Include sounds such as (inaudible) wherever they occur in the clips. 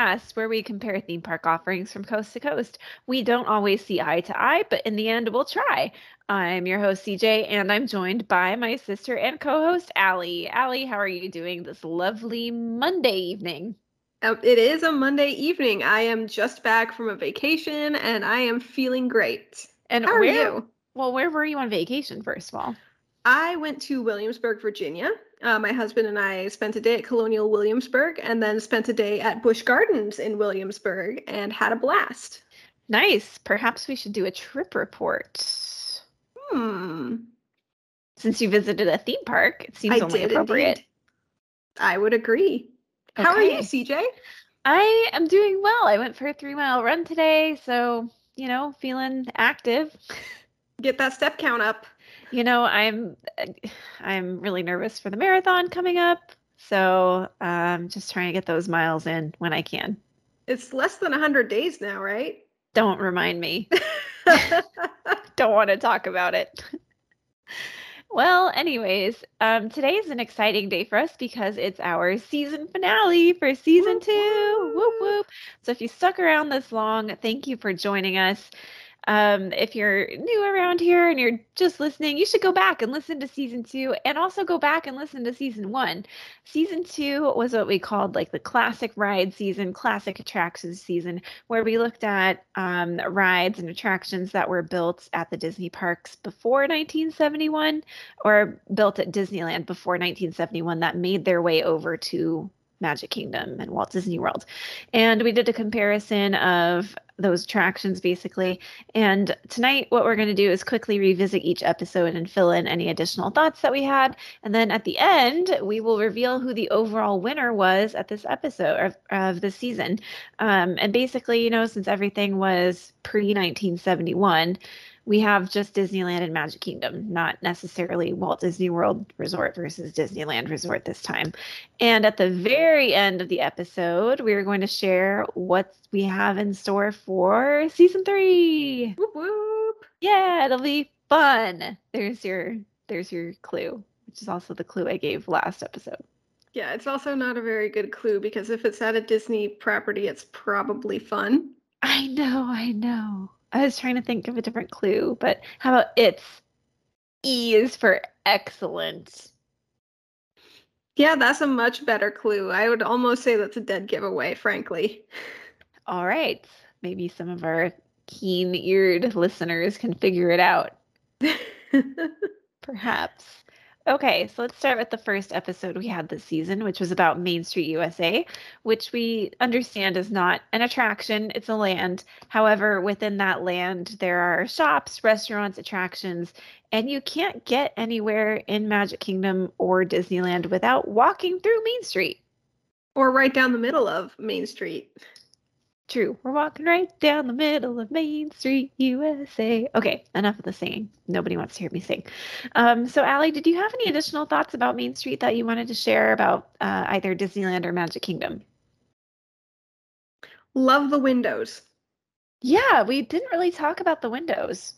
podcast, where we compare theme park offerings from coast to coast. We don't always see eye to eye, but in the end, we'll try. I'm your host, CJ, and I'm joined by my sister and co host, Alli. Alli, how are you doing this lovely Monday evening? Uh, It is a Monday evening. I am just back from a vacation and I am feeling great. And How are you? Well, where were you on vacation, first of all? I went to Williamsburg, Virginia. Uh, my husband and I spent a day at Colonial Williamsburg and then spent a day at Busch Gardens in Williamsburg and had a blast. Nice. Perhaps we should do a trip report. Hmm. Since you visited a theme park, it seems I only appropriate. indeed. I would agree. How are you, CJ? I am doing well. I went for a three mile run today, so you know, feeling active. Get that step count up. You know, I'm I'm really nervous for the marathon coming up, so um, just trying to get those miles in when I can. It's less than 100 days now, right? Don't remind me. (laughs) (laughs) Don't want to talk about it. Well, anyways, um, today is an exciting day for us because it's our season finale for season Whoop, two. Whoop. whoop. So if you stuck around this long, thank you for joining us. Um, if you're new around here and you're just listening, you should go back and listen to season two and also go back and listen to season one. Season two was what we called like the classic ride season, classic attractions season, where we looked at um, rides and attractions that were built at the Disney parks before 1971 or built at Disneyland before 1971 that made their way over to Magic Kingdom and Walt Disney World. And we did a comparison of those attractions basically. And tonight, what we're going to do is quickly revisit each episode and fill in any additional thoughts that we had. And then at the end, we will reveal who the overall winner was at this episode of, of the season. Um, and basically, you know, since everything was pre 1971, we have just Disneyland and Magic Kingdom, not necessarily Walt Disney World Resort versus Disneyland Resort this time. And at the very end of the episode, we are going to share what we have in store for season three. whoop whoop. Yeah, it'll be fun. There's your there's your clue, which is also the clue I gave last episode. Yeah, it's also not a very good clue because if it's at a Disney property, it's probably fun. I know, I know. I was trying to think of a different clue, but how about it's E is for excellent. Yeah, that's a much better clue. I would almost say that's a dead giveaway, frankly. All right. Maybe some of our keen eared listeners can figure it out. (laughs) Perhaps. Okay, so let's start with the first episode we had this season, which was about Main Street USA, which we understand is not an attraction, it's a land. However, within that land, there are shops, restaurants, attractions, and you can't get anywhere in Magic Kingdom or Disneyland without walking through Main Street. or right down the middle of Main Street. True. We're walking right down the middle of Main Street, USA. Okay, enough of the singing. Nobody wants to hear me sing. Um, so, Alli, did you have any additional thoughts about Main Street that you wanted to share about uh, either Disneyland or Magic Kingdom? Love the windows. Yeah, we didn't really talk about the windows.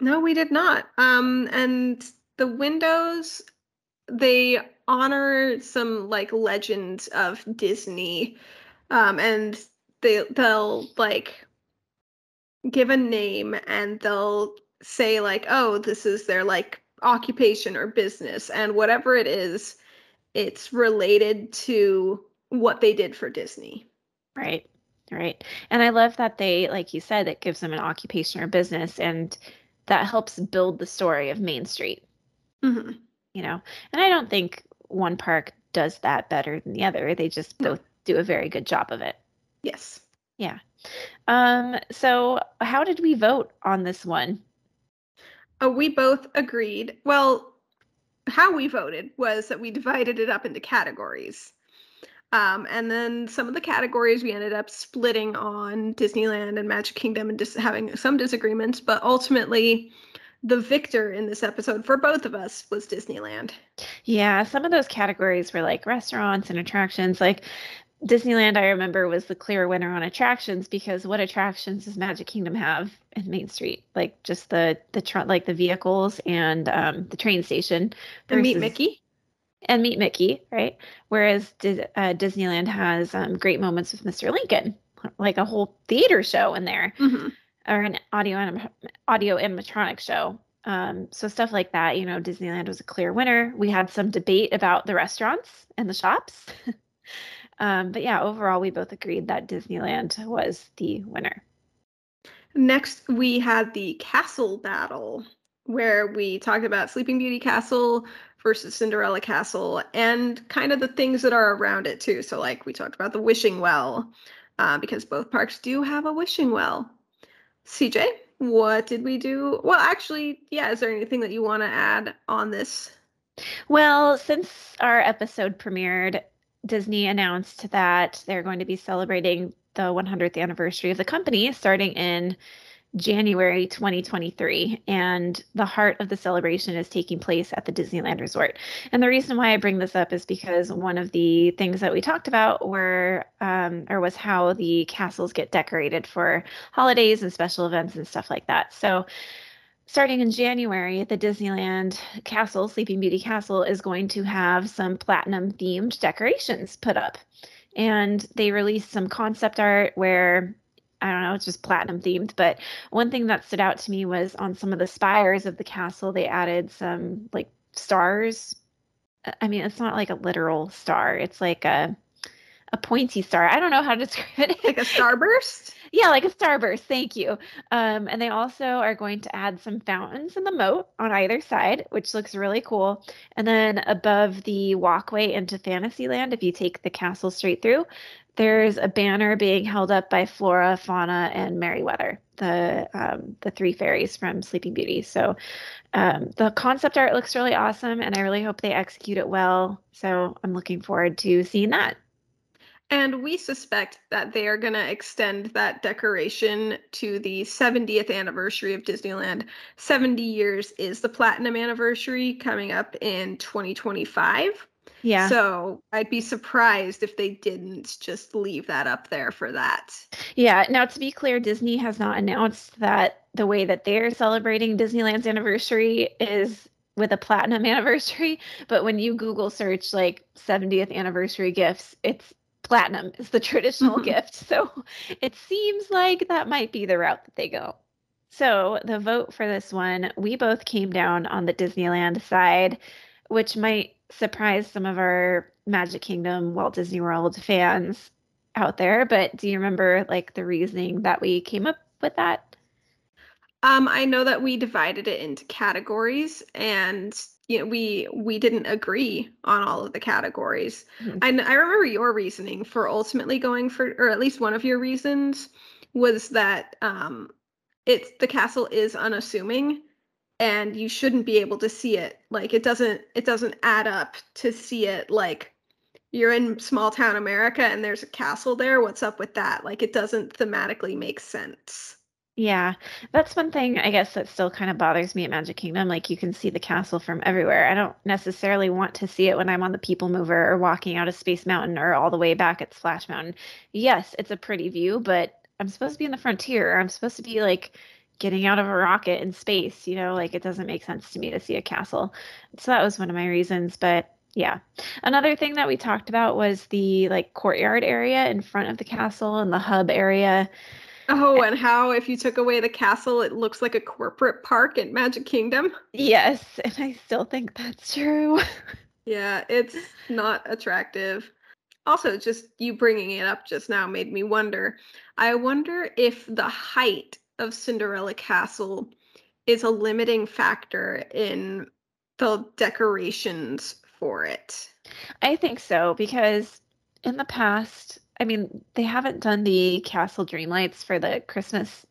No, we did not. Um, and the windows, they honor some like legends of Disney. Um, and they they'll like give a name and they'll say like, oh, this is their like occupation or business, and whatever it is, it's related to what they did for Disney. Right. Right. And I love that they, like you said, it gives them an occupation or business, and that helps build the story of Main Street. hmm you know and i don't think one park does that better than the other they just No. both do a very good job of it Yes. yeah um so how did we vote on this one Oh, we both agreed. Well, how we voted was that we divided it up into categories. Um, and then some of the categories we ended up splitting on Disneyland and Magic Kingdom and just having some disagreements, but ultimately the victor in this episode for both of us was Disneyland. yeah some of those categories were like restaurants and attractions like disneyland i remember was the clear winner on attractions because what attractions does magic kingdom have in main street like just the the tr- like the vehicles and um the train station And Meet Mickey. and meet Mickey, right? Whereas uh, Disneyland has um, great moments with Mr. Lincoln, like a whole theater show in there, mm-hmm. or an audio anim- audio animatronic show. Um, so stuff like that, you know, Disneyland was a clear winner. We had some debate about the restaurants and the shops. (laughs) um, but yeah, overall, we both agreed that Disneyland was the winner. Next, we had the castle battle, where we talked about Sleeping Beauty Castle versus Cinderella Castle and kind of the things that are around it too. So, like we talked about the wishing well, uh, because both parks do have a wishing well. CJ, what did we do? Well, actually, yeah, is there anything that you want to add on this? Well, since our episode premiered, Disney announced that they're going to be celebrating the 100th anniversary of the company starting in January 2023, and the heart of the celebration is taking place at the Disneyland Resort. And the reason why I bring this up is because one of the things that we talked about were, um, or was how the castles get decorated for holidays and special events and stuff like that. So, starting in January, the Disneyland Castle, Sleeping Beauty Castle, is going to have some platinum themed decorations put up. And they released some concept art where I don't know, it's just platinum themed. But one thing that stood out to me was on some of the spires of the castle, they added some like stars. Uh, I mean, it's not like a literal star. It's like a a pointy star. I don't know how to (laughs) describe it. Like a starburst? Yeah, like a starburst. Thank you. Um, and they also are going to add some fountains in the moat on either side, which looks really cool. And then above the walkway into Fantasyland, if you take the castle straight through, there's a banner being held up by Flora, Fauna, and Merryweather, the um, the three fairies from Sleeping Beauty. So um, the concept art looks really awesome, and I really hope they execute it well. So I'm looking forward to seeing that. And we suspect that they are going to extend that decoration to the 70th anniversary of Disneyland. 70 years is the platinum anniversary coming up in 2025. Yeah. So I'd be surprised if they didn't just leave that up there for that. Yeah. Now, to be clear, Disney has not announced that the way that they're celebrating Disneyland's anniversary is with a platinum (laughs) anniversary. But when you Google search like 70th anniversary gifts, it's platinum is the traditional mm-hmm. gift. (laughs) So it seems like that might be the route that they go. So the vote for this one, we both came down on the Disneyland side, which might surprise some of our Magic Kingdom, Walt Disney World fans out there. But do you remember like the reasoning that we came up with that? Um, I know that we divided it into categories, and you know we we didn't agree on all of the categories. Mm-hmm. And I remember your reasoning for ultimately going for, or at least one of your reasons was that um, it's the castle is unassuming and you shouldn't be able to see it. Like it doesn't it doesn't add up to see it. Like you're in small town america and there's a castle there. What's up with that? Like it doesn't thematically make sense yeah that's one thing i guess that still kind of bothers me at magic kingdom like you can see the castle from everywhere i don't necessarily want to see it when i'm on the people mover or walking out of space mountain or all the way back at splash mountain yes it's a pretty view but i'm supposed to be in the frontier i'm supposed to be like getting out of a rocket in space. You know, like it doesn't make sense to me to see a castle. So that was one of my reasons. But yeah. Another thing that we talked about was the like courtyard area in front of the castle and the hub area. Oh, and how if you took away the castle, it looks like a corporate park at Magic Kingdom? Yes, and I still think that's true. yeah, it's not attractive. Also, just you bringing it up just now made me wonder. I wonder if the height of Cinderella Castle is a limiting factor in the decorations for it. I think so because in the past, I mean, they haven't done the castle dreamlights for the Christmas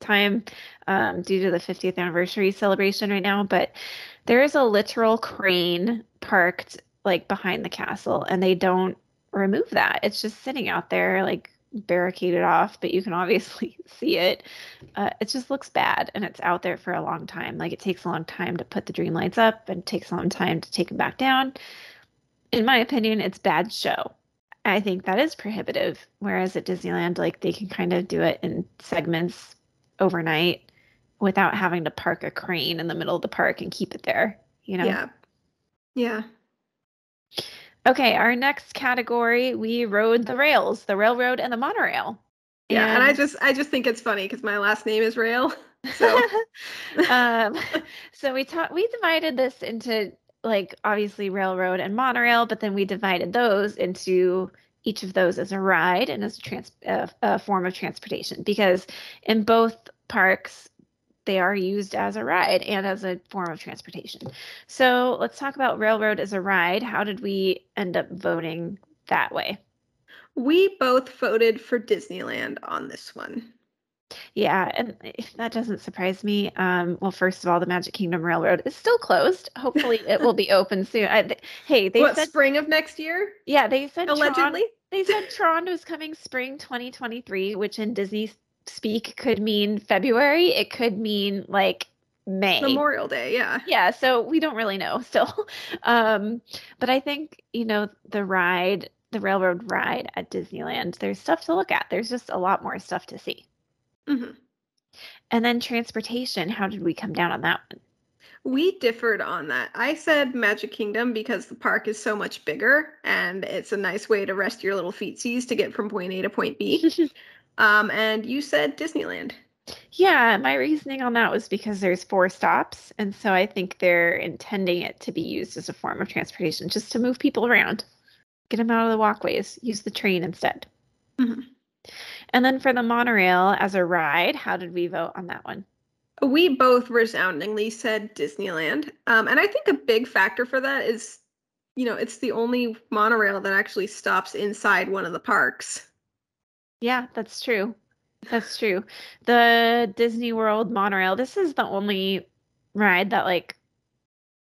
time um, due to the 50th anniversary celebration right now, but there is a literal crane parked like behind the castle, and they don't remove that. It's just sitting out there like barricaded off, but you can obviously (laughs) see it. Uh, it just looks bad and it's out there for a long time. Like it takes a long time to put the dream lights up and takes a long time to take them back down. In my opinion, it's bad show. I think that is prohibitive. Whereas at Disneyland, like they can kind of do it in segments overnight without having to park a crane in the middle of the park and keep it there, you know? Yeah. Yeah. Okay, our next category, we rode the rails, the railroad and the monorail. Yeah, and I just I just think it's funny because my last name is Rail. (laughs) So um, (laughs) so we taught we divided this into like obviously railroad and monorail, but then we divided those into each of those as a ride and as a, trans- a, a form of transportation because in both parks they are used as a ride and as a form of transportation. So let's talk about railroad as a ride. How did we end up voting that way? We both voted for Disneyland on this one. Yeah, and if (laughs) that doesn't surprise me. Um, well, first of all, the Magic Kingdom Railroad is still closed. Hopefully, it will be (laughs) open soon. I, th- hey, they what, said spring of next year. Yeah, they said allegedly. Tron, they said Tron was coming spring 2023, which in Disney speak could mean February. It could mean like May. Memorial Day, yeah. Yeah, so we don't really know (laughs) still. Um, but I think, you know, the ride, the railroad ride at Disneyland, there's stuff to look at. There's just a lot more stuff to see. Mm-hmm. And then transportation, how did we come down on that one? We differed on that. I said Magic Kingdom because the park is so much bigger and it's a nice way to rest your little feetsies to get from point A to point B. (laughs) um, and you said Disneyland. Yeah, my reasoning on that was because there's four stops, and so I think they're intending it to be used as a form of transportation, just to move people around, get them out of the walkways, use the train instead. Mm-hmm. And then for the monorail as a ride, how did we vote on that one? We both resoundingly said Disneyland. Um, and I think a big factor for that is, you know, it's the only monorail that actually stops inside one of the parks. Yeah, that's true. That's true. The Disney World monorail, this is the only ride that like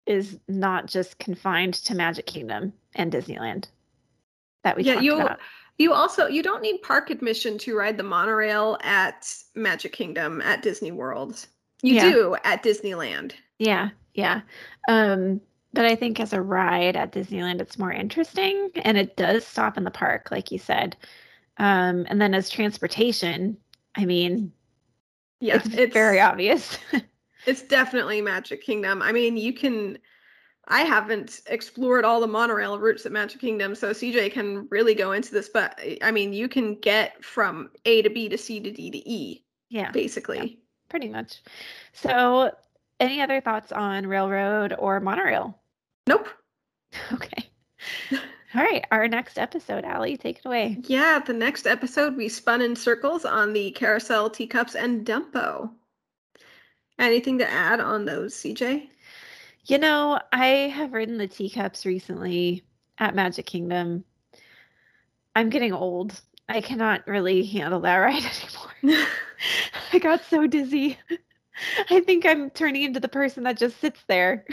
is not just confined to Magic Kingdom and Disneyland that we yeah, you about. You also you don't need park admission to ride the monorail at Magic Kingdom at Disney World. You yeah. do at Disneyland. Yeah, yeah. Um but I think as a ride at Disneyland it's more interesting and it does stop in the park like you said. Um and then as transportation, I mean, yeah, it's, it's very obvious. (laughs) it's definitely Magic Kingdom. I mean, you can. I haven't explored all the monorail routes at Magic Kingdom, so CJ can really go into this. But eh, I mean, you can get from A to B to C to D to E. Yeah, basically, yeah, pretty much. So, any other thoughts on railroad or monorail? Nope. (laughs) Okay. All right, our next episode, Alli, take it away. Yeah, the next episode we spun in circles on the carousel, teacups, and Dumbo. Anything to add on those, CJ? You know, I have ridden the teacups recently at Magic Kingdom. I'm getting old. I cannot really handle that (laughs) ride anymore. (laughs) I got so dizzy. (laughs) I think I'm turning into the person that just sits there.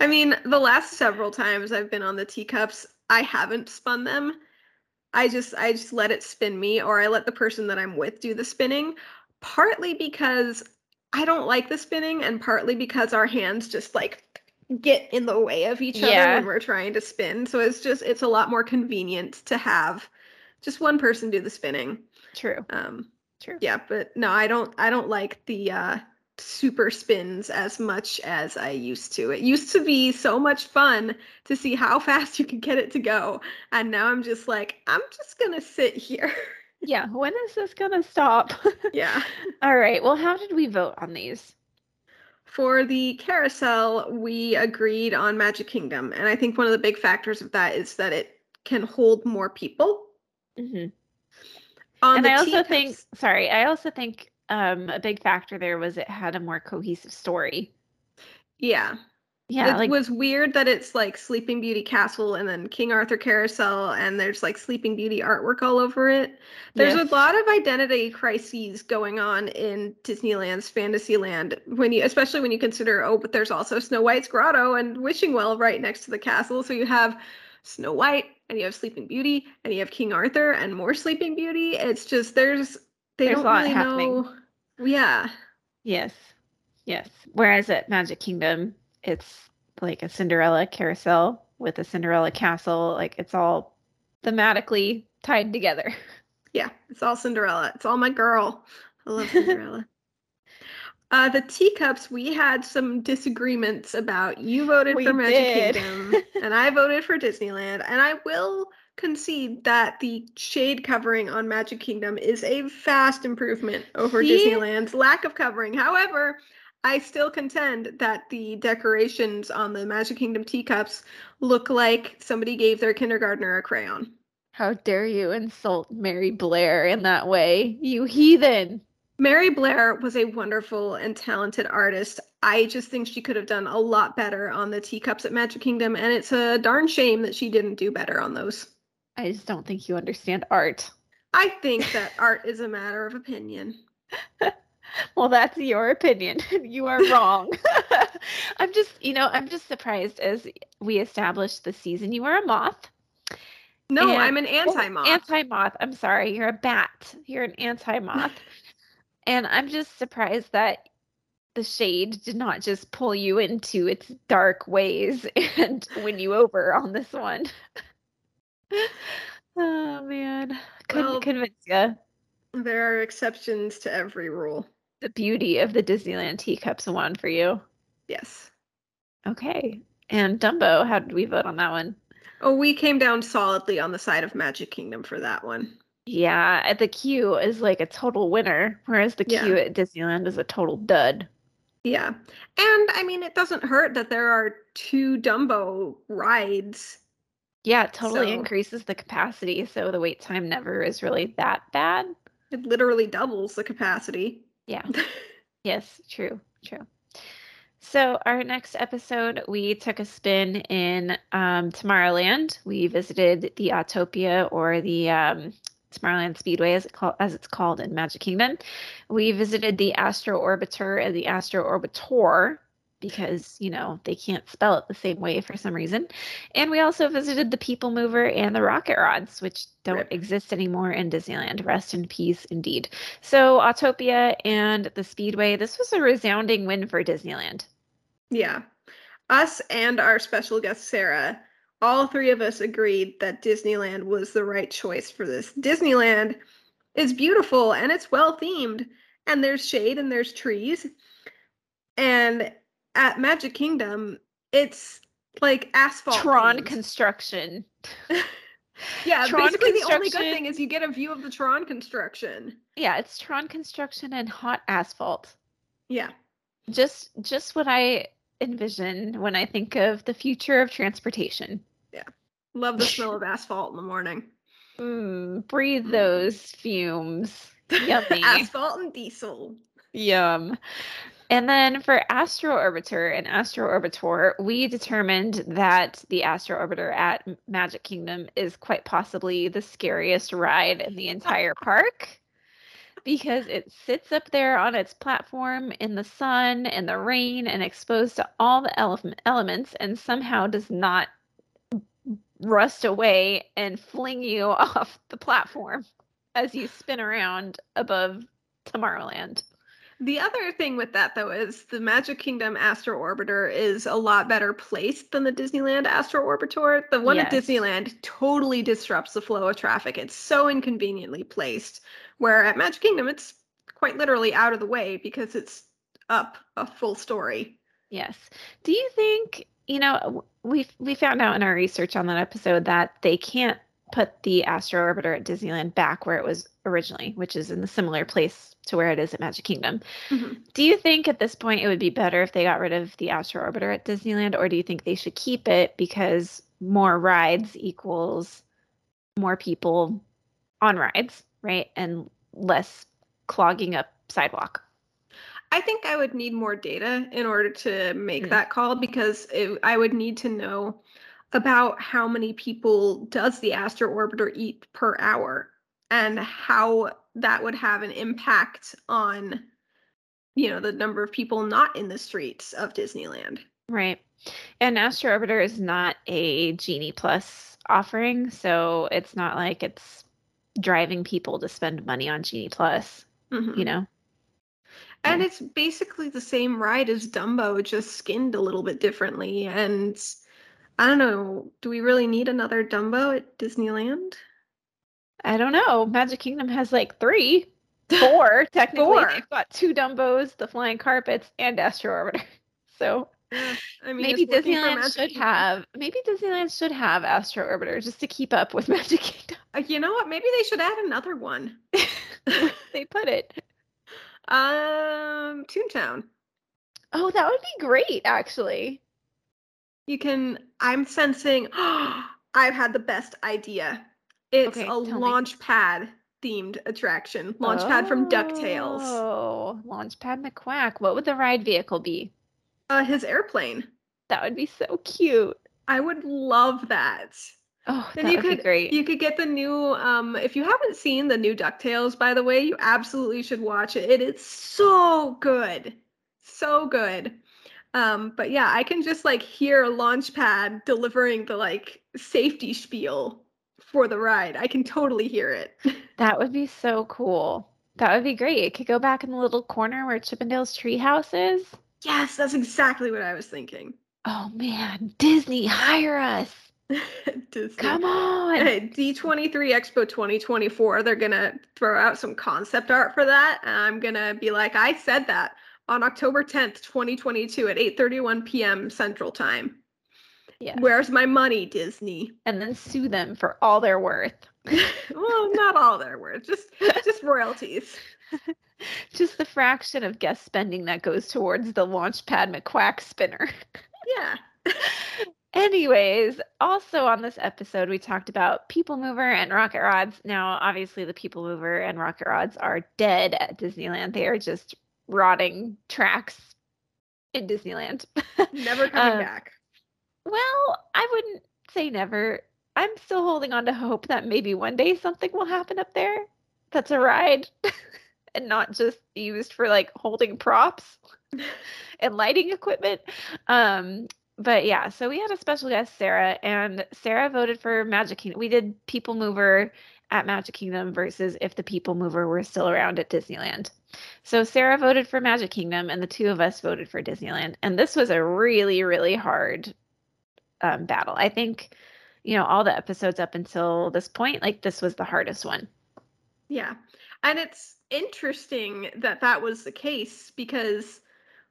I mean, the last several times I've been on the teacups, I haven't spun them. I just I just let it spin me or I let the person that I'm with do the spinning, partly because I don't like the spinning and partly because our hands just like get in the way of each yeah. other when we're trying to spin. So it's just it's a lot more convenient to have just one person do the spinning. True. Um True. Yeah, but no, I don't I don't like the uh super spins as much as I used to. It used to be so much fun to see how (laughs) fast you could get it to go. And now I'm just like, I'm just going to sit here. (laughs) Yeah. When is this going to stop? Yeah. (laughs) All right. Well, how did we vote on these? For the carousel, we agreed on Magic Kingdom. And I think one of the big factors of that is that it can hold more people. Mm-hmm. and I also think, sorry, I also think um a big factor there was it had a more cohesive story. Yeah. Yeah, it like, was weird that it's like Sleeping Beauty Castle and then King Arthur Carousel, and there's like Sleeping Beauty artwork all over it. There's yes. a lot of identity crises going on in Disneyland's Fantasyland when you, especially when you consider, oh, but there's also Snow White's grotto and Wishing Well right next to the castle. So you have Snow White and you have Sleeping Beauty and you have King Arthur and more Sleeping Beauty. It's just there's they There's don't a lot really happening. know. Yeah. Yes. Yes. Whereas at Magic Kingdom, it's like a Cinderella carousel with a Cinderella castle. Like it's all thematically tied together. (laughs) Yeah, it's all Cinderella. It's all my girl. I love (laughs) Cinderella. Uh, the teacups, we had some disagreements about. You voted We for Magic did. Kingdom, (laughs) and I voted for Disneyland. And I will concede that the shade covering on Magic Kingdom is a vast improvement over See? Disneyland's lack of covering. However, I still contend that the decorations on the Magic Kingdom teacups look like somebody gave their kindergartner a crayon. How dare you insult Mary Blair in that way, you heathen! Mary Blair was a wonderful and talented artist. I just think she could have done a lot better on the teacups at Magic Kingdom, and it's a darn shame that she didn't do better on those. I just don't think you understand art. I think that art is a matter of opinion. (laughs) Well, that's your opinion. (laughs) You are wrong. (laughs) I'm just, you know, I'm just surprised as we established the season. You are a moth. No, And- I'm an anti moth. Anti moth. I'm sorry. You're a bat. You're an anti moth. (laughs) and I'm just surprised that the shade did not just pull you into its dark ways and win you over on this one. oh, man. Couldn't Well- convince you. there are exceptions to every rule. The beauty of the Disneyland teacups won for you. Yes. Okay. And Dumbo, how did we vote on that one? Oh, we came down solidly on the side of Magic Kingdom for that one. Yeah, the queue is like a total winner, whereas the Yeah. queue at Disneyland is a total dud. Yeah. And I mean, it doesn't hurt that there are two Dumbo rides. Yeah, it totally So- increases the capacity, so the wait time never is really that bad. It literally doubles the capacity. Yeah. (laughs) Yes, true, true. So our next episode, we took a spin in um, Tomorrowland. We visited the Autopia or the um, Tomorrowland Speedway, as, it call, as it's called in Magic Kingdom. We visited the Astro Orbiter and the Astro Orbitor because you know they can't spell it the same way for some reason. And we also visited the People Mover and the Rocket Rods, which don't Rip. exist anymore in Disneyland. Rest in peace, indeed. So Autopia and the Speedway, this was a resounding win for Disneyland. Yeah. Us and our special guest Sarah, all three of us agreed that Disneyland was the right choice for this. Disneyland is beautiful and it's well themed, and there's shade and there's trees. And at Magic Kingdom, it's like asphalt. Tron themed. construction. (laughs) yeah, Tron basically the only good thing is you get a view of the Tron construction. Yeah, it's Tron construction and hot asphalt. Yeah. Just just what I envision when I think of the future of transportation. Yeah. Love the smell (laughs) of asphalt in the morning. Mm, breathe Mm. those fumes. (laughs) Yummy. asphalt and diesel. Yum. And then for Astro Orbiter and Astro Orbitor, we determined that the Astro Orbiter at Magic Kingdom is quite possibly the scariest ride in the entire park because it sits up there on its platform in the sun and the rain and exposed to all the ele- elements and somehow does not rust away and fling you (laughs) off the platform as you spin around above Tomorrowland. The other thing with that though is the Magic Kingdom Astro Orbiter is a lot better placed than the Disneyland Astro Orbiter. The one at Disneyland totally disrupts the flow of traffic. It's so inconveniently placed. Where at Magic Kingdom it's quite literally out of the way because it's up a full story. Yes. Do you think, you know, we we found out in our research on that episode that they can't put the Astro Orbiter at Disneyland back where it was originally, which is in the similar place to where it is at Magic Kingdom. Mhm. Do you think at this point it would be better if they got rid of the Astro Orbiter at Disneyland or do you think they should keep it because more rides equals more people on rides, right? And less clogging up sidewalk. I think I would need more data in order to make Mm. that call because it, I would need to know about how many people does the Astro Orbiter eat per hour and how that would have an impact on you know the number of people not in the streets of Disneyland. Right. And Astro Orbiter is not a Genie Plus offering, so it's not like it's driving people to spend money on Genie Plus, Mhm. you know? And Yeah. it's basically the same ride as Dumbo, just skinned a little bit differently. And I don't know, do we really need another Dumbo at Disneyland? I don't know. Magic Kingdom has like three. (laughs) Four, technically. Four. They've got two Dumbos, the flying carpets, and Astro Orbiter. (laughs) So I mean, maybe it's working for Disneyland should Kingdom. have maybe Disneyland should have Astro Orbiter just to keep up with (laughs) Magic Kingdom. Uh, you know what? Maybe they should add another one. They put it. Um, Toontown. Oh, that would be great, actually. You can. I'm sensing. (gasps) I've had the best idea. It's Okay, a tell me. launch pad themed attraction. Launchpad from Ducktales. Oh, Launchpad McQuack. What would the ride vehicle be? Uh, his airplane. That would be so cute. I would love that. Oh, Then that you would could be great. you could get the new um if you haven't seen the new DuckTales by the way, you absolutely should watch it. It is so good. So good. Um but yeah, I can just like hear Launchpad delivering the like safety spiel for the ride. I can totally hear it. (laughs) That would be so cool. That would be great. It could go back in the little corner where Chip 'n Dale's treehouse is. yes, that's exactly what I was thinking. Oh man, Disney, hire us. (laughs) Disney. Come on. Hey, D23 Expo 2024, they're going to throw out some concept art for that. And I'm going to be like, I said that on October 10th, 2022 at 8:31 p.m. Central Time. Yeah. Where's my money, Disney? And then sue them for all their worth. (laughs) well, not all their worth, just just royalties. (laughs) Just the fraction of guest spending that goes towards the Launchpad McQuack spinner. Yeah. (laughs) Anyways, also on this episode, we talked about People Mover and Rocket Rods. Now, obviously, the People Mover and Rocket Rods are dead at Disneyland. They are just rotting tracks in Disneyland. (laughs) Never coming Um, back. well, I wouldn't say never. I'm still holding on to hope that maybe one day something will happen up there that's a ride (laughs) and not just used for like holding props (laughs) and lighting equipment. Um, but yeah, so we had a special guest, Sarah, and Sarah voted for Magic Kingdom. We did People Mover at Magic Kingdom versus if the People Mover were still around at Disneyland. So Sarah voted for Magic Kingdom, and the two of us voted for Disneyland. And this was a really, really hard um, battle. I think, you know, all the episodes up until this point, like this was the hardest one. Yeah. And it's interesting that that was the case because,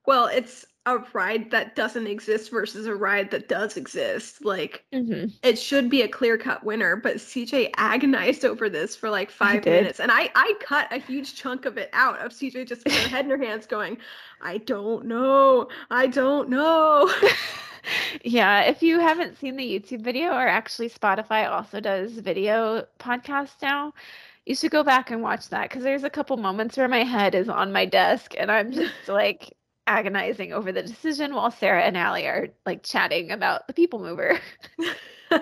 well, it's a ride that doesn't exist versus a ride that does exist. Like, Mm-hmm. it should be a clear cut winner, but CJ agonized over this for like five minutes. And I, I cut a huge chunk of it out of CJ just with her head in her hands going, I don't know. I don't know. (laughs) yeah, if you haven't seen the YouTube video, or actually Spotify also does video podcasts now, you should go back and watch that because there's a couple moments where my head is on my desk and I'm just (laughs) like agonizing over the decision while Sarah and Alli are like chatting about the people mover. (laughs)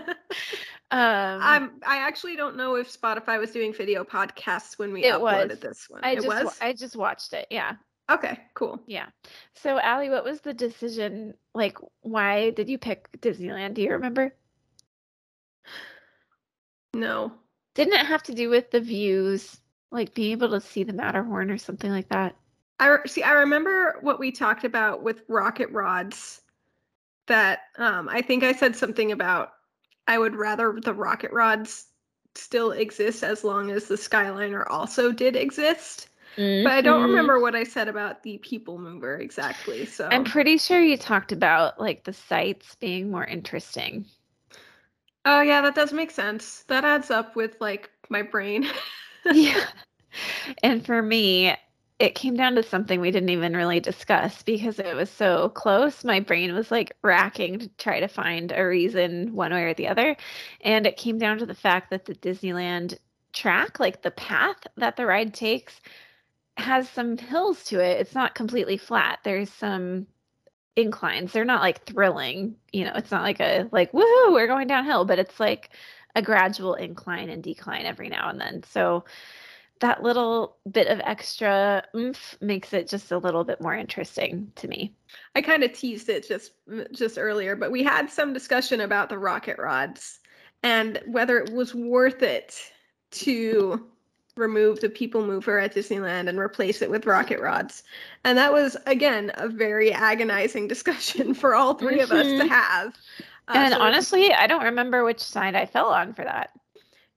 Um, I'm, I actually don't know if Spotify was doing video podcasts when we uploaded was. this one. I it just was? I just watched it. Yeah. okay, cool. Yeah. So Alli, what was the decision? Like, why did you pick Disneyland? Do you remember? No. Didn't it have to do with the views, like being able to see the Matterhorn or something like that? I see. I remember what we talked about with rocket rods. That um, I think I said something about I would rather the rocket rods still exist as long as the Skyliner also did exist. But I don't Mhm. remember what I said about the people mover exactly. So I'm pretty sure you talked about like the sights being more interesting. oh yeah, that does make sense. That adds up with like my brain. (laughs) yeah. And for me, it came down to something we didn't even really discuss because it was so close. My brain was like racking to try to find a reason one way or the other. And it came down to the fact that the Disneyland track, like the path that the ride takes, has some hills to it. It's not completely flat. There's some inclines. They're not like thrilling. You know, it's not like a like, woohoo, we're going downhill, but it's like a gradual incline and decline every now and then. So that little bit of extra oomph makes it just a little bit more interesting to me. I kind of teased it just just earlier, but we had some discussion about the rocket rods and whether it was worth it to remove the people mover at Disneyland and replace it with rocket rods. And that was again a very agonizing (laughs) discussion for all 3 of us to Mhm. have. Uh, and so- honestly, I don't remember which side I fell on for that.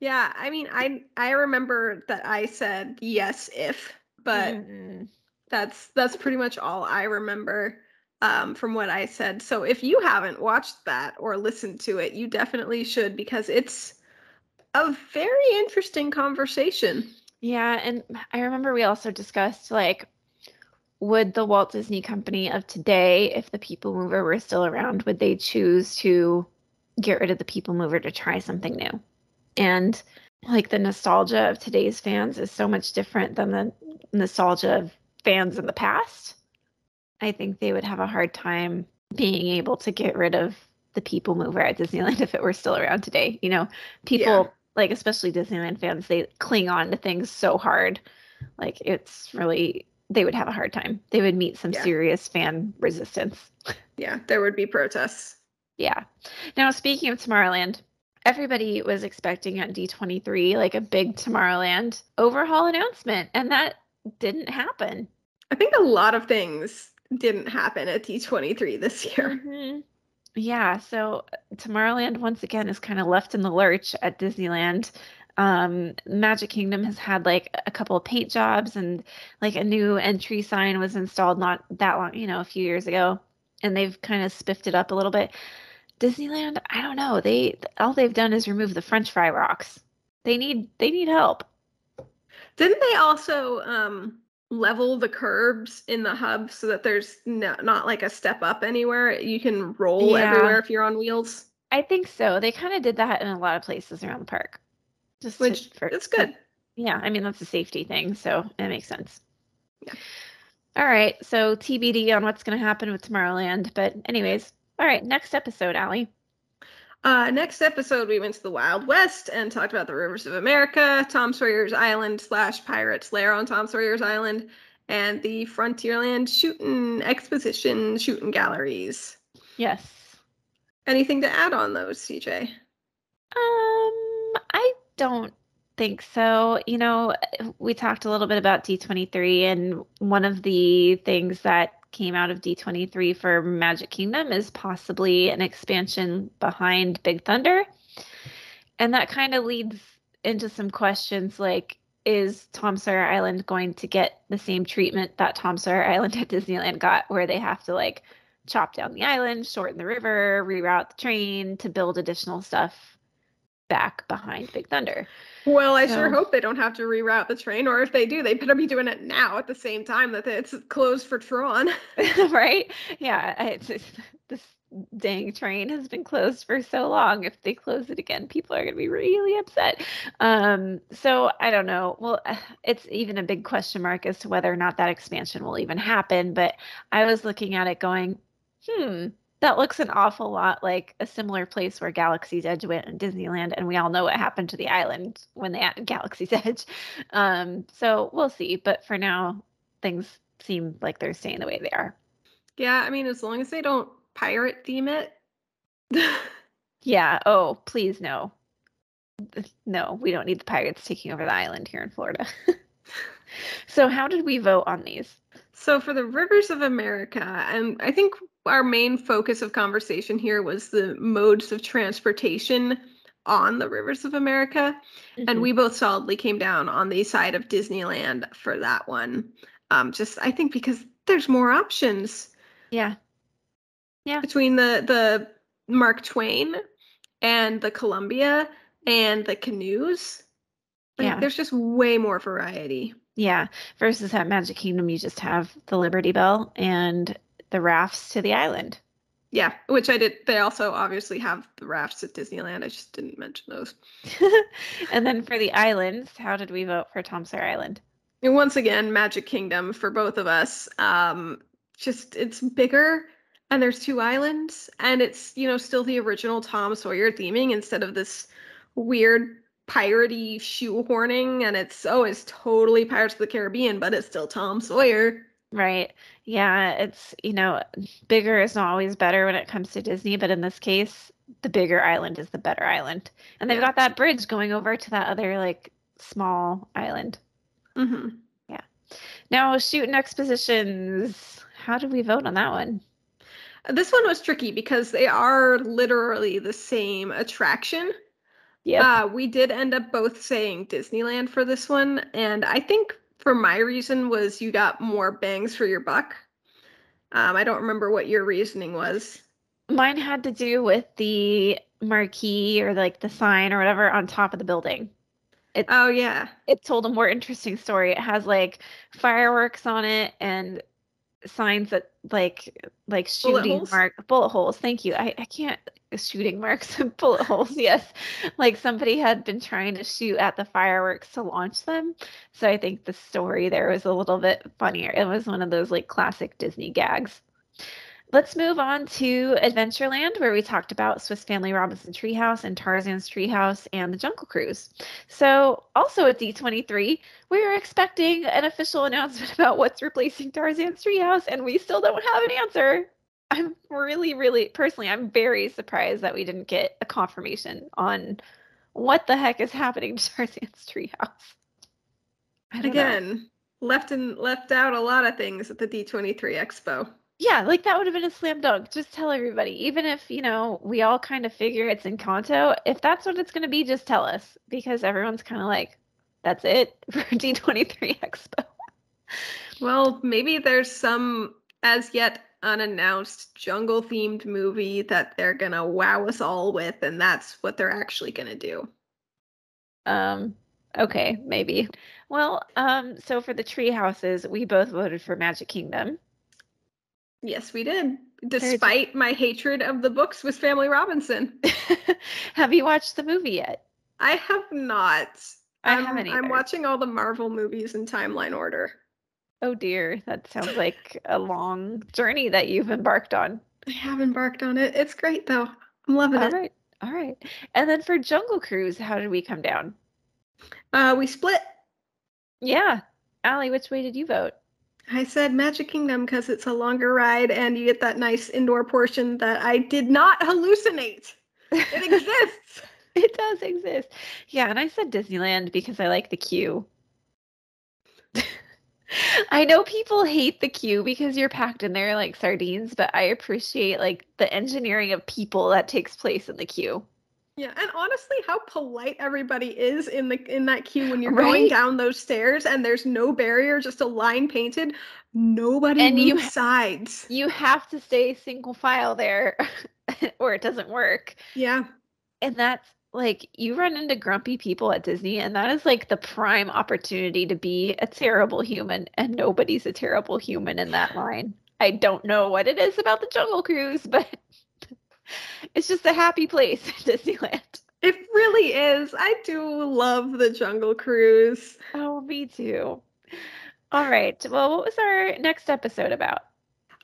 Yeah, I mean, I I remember that I said yes if, but Mm-mm. that's that's pretty much all I remember um, from what I said. So if you haven't watched that or listened to it, you definitely should because it's a very interesting conversation. Yeah, and I remember we also discussed like would the Walt Disney Company of today, if the People Mover were still around, would they choose to get rid of the People Mover to try something new? And like the nostalgia of today's fans is so much different than the nostalgia of fans in the past. I think they would have a hard time being able to get rid of the People Mover at Disneyland (laughs) if it were still around today. You know, people Yeah. like especially Disneyland fans, they cling on to things so hard. Like it's really they would have a hard time. They would meet some Yeah. serious fan resistance. Yeah, there would be protests. Yeah. Now speaking of Tomorrowland, everybody was expecting at D23 like a big Tomorrowland overhaul announcement, and that didn't happen. I think a lot of things didn't happen at D23 this year. Mhm. Yeah, so uh, Tomorrowland once again is kind of left in the lurch at Disneyland. Um, Magic Kingdom has had like a couple of paint jobs and like a new entry sign was installed not that long, you know, a few years ago, and they've kind of spiffed it up a little bit. Disneyland, I don't know. They all they've done is remove the French fry rocks. They need they need help. Didn't they also um, level the curbs in the hub so that there's no, not like a step up anywhere? You can roll Yeah. everywhere if you're on wheels, I think so. They kind of did that in a lot of places around the park. Just to- which for- it's good. Yeah, I mean that's a safety thing, so it makes sense. Yeah. All right, so TBD on what's going to happen with Tomorrowland, but anyways, all right, next episode, Alli. Uh, next episode, we went to the Wild West and talked about the rivers of America, Tom Sawyer's Island slash Pirates Lair on Tom Sawyer's Island, and the Frontierland shooting exposition, shooting galleries. Yes. Anything to add on those, CJ? Um, I don't think so. You know, we talked a little bit about D23, and one of the things that came out of D23 for Magic Kingdom is possibly an expansion behind Big Thunder. And that kind of leads into some questions like is Tom Sawyer Island going to get the same treatment that Tom Sawyer Island at Disneyland got, where they have to like chop down the island, shorten the river, reroute the train to build additional stuff back behind Big Thunder? Well, I sure hope they don't have to reroute the train, or if they do, they better be doing it now at the same time that it's closed for Tron. (laughs) (laughs) right? Yeah, it's, it's, this dang train has been closed for so long. If they close it again, people are going to be really upset. Um, so I don't know. Well, (sighs) it's even a big question mark as to whether or not that expansion will even happen. But I was looking at it going, hmm. That looks an awful lot like a similar place where Galaxy's Edge went in Disneyland, and we all know what happened to the island when they added (laughs) Galaxy's Edge. Um, so we'll see. But for now, things seem like they're staying the way they are. yeah, I mean, as long as they don't pirate theme it. (laughs) Yeah. Oh, please no. (laughs) No, we don't need the pirates taking over the island here in Florida. so, how did we vote on these? So for the rivers of America, and I think our main focus of conversation here was the modes of transportation on the rivers of America, Mm-hmm. and we both solidly came down on the side of Disneyland for that one. Um, just I think because there's more options yeah, Yeah. between the the Mark Twain and the Columbia and the canoes. Like, Yeah. there's just way more variety. yeah. Versus at Magic Kingdom, you just have the Liberty Bell and the rafts to the island. Yeah, which I did. They also obviously have the rafts at Disneyland. I just didn't mention those. (laughs) and then for the islands, how did we vote for Tom Sawyer Island? And once again, Magic Kingdom for both of us. Um, just it's bigger, and there's two islands, and it's you know still the original Tom Sawyer theming instead of this weird piratey shoehorning. And it's oh, it's totally Pirates of the Caribbean, but it's still Tom Sawyer. Right. Yeah, it's, you know, bigger is not always better when it comes to Disney, but in this case, the bigger island is the better island. And they've Yeah. got that bridge going over to that other like small island. hmm Yeah. Now, shooting expositions. How did we vote on that one? This one was tricky because they are literally the same attraction. Yeah. Uh, we did end up both saying Disneyland for this one, and I think for my reason was you got more bangs for your buck. Um, I don't remember what your reasoning was. Mine had to do with the marquee or like the sign or whatever on top of the building. It, oh yeah. It told a more interesting story. It has like fireworks on it and signs that like like shooting bullet mark bullet holes. Thank you. I, I can't shooting marks and (laughs) bullet holes. Yes. Like somebody had been trying to shoot at the fireworks to launch them. So I think the story there was a little bit funnier. It was one of those like classic Disney gags. Let's move on to Adventureland, where we talked about Swiss Family Robinson Treehouse and Tarzan's Treehouse and the Jungle Cruise. So, also at D23, we were expecting an official (laughs) announcement about what's replacing Tarzan's Treehouse, and we still don't have an answer. I'm really, really, personally, I'm very surprised that we didn't get a confirmation on what the heck is happening to (laughs) Tarzan's Treehouse. Again, know. left and left out a lot of things at the D23 Expo. Yeah, like that would have been a slam dunk. Just tell everybody, even if, you know, we all kind of figure it's in Encanto, if that's what it's going to be, just tell us because everyone's kind of like, that's it (laughs) for D23 Expo. Well, maybe there's some as yet unannounced jungle themed movie that they're going to wow us all with, and that's what they're actually going to do. Um, okay, maybe. Well, um, so for the tree houses, we both voted for Magic Kingdom. Yes, we did. Despite my hatred of the book Swiss Family Robinson. (laughs) have you watched the movie yet? I have not. I I'm, haven't either. I'm watching all the Marvel movies in timeline order. Oh dear, that sounds like a long journey that you've embarked on. I have embarked on it. It's great though. I'm loving all it. All right. All right. And then for Jungle Cruise, how did we come down? Uh we split. Yeah. Alli, which way did you vote? I said Magic Kingdom because it's a longer ride and you get that nice indoor portion that I did not hallucinate. It (laughs) exists. it does exist. Yeah, and I said Disneyland because I like the queue. (laughs) I know people hate the queue because you're packed in there like sardines, but I appreciate like the engineering of people that takes place in the queue. Yeah, and honestly, how polite everybody is in the in that queue when you're right? going down those stairs and there's no barrier, just a line painted. Nobody and moves you, sides. You have to stay single file there, (laughs) or it doesn't work. Yeah, and that's like you run into grumpy people at Disney, and that is like the prime opportunity to be a terrible human, and nobody's a terrible human in that line. I don't know what it is about the Jungle Cruise, (laughs) but it's just a happy place (laughs) Disneyland. It really is. I do love the Jungle Cruise. Oh, me too. All right. Well, what was our next episode about?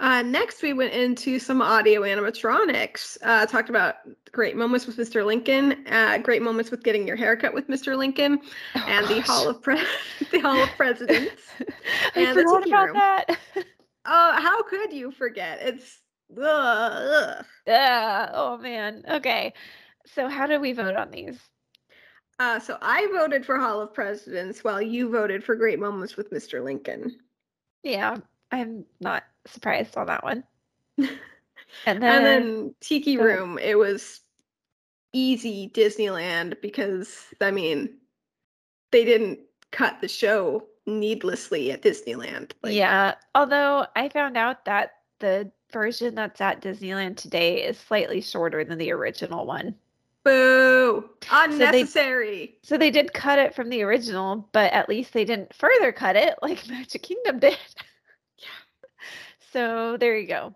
Uh, next, we went into some audio animatronics. Uh, talked about great moments with Mr. Lincoln, uh, great moments with getting your haircut with Mr. Lincoln, oh, and gosh. the Hall of Pre- (laughs) the Hall of Presidents. (laughs) I and forgot about room. that. Oh, how could you forget? It's Ugh, ugh. oh man. Okay. So how do we vote on these? Uh, so I voted for Hall of Presidents while you voted for Great Moments with Mr. Lincoln. Yeah, I'm not surprised on that one. (laughs) And then, and then Tiki Room, it was easy Disneyland because I mean they didn't cut the show needlessly at Disneyland. Like, yeah, although I found out that the version that's at Disneyland today is slightly shorter than the original one. Boo! Unnecessary. So they, so they, did cut it from the original, but at least they didn't further cut it (laughs) like Magic Kingdom did. yeah. So there you go.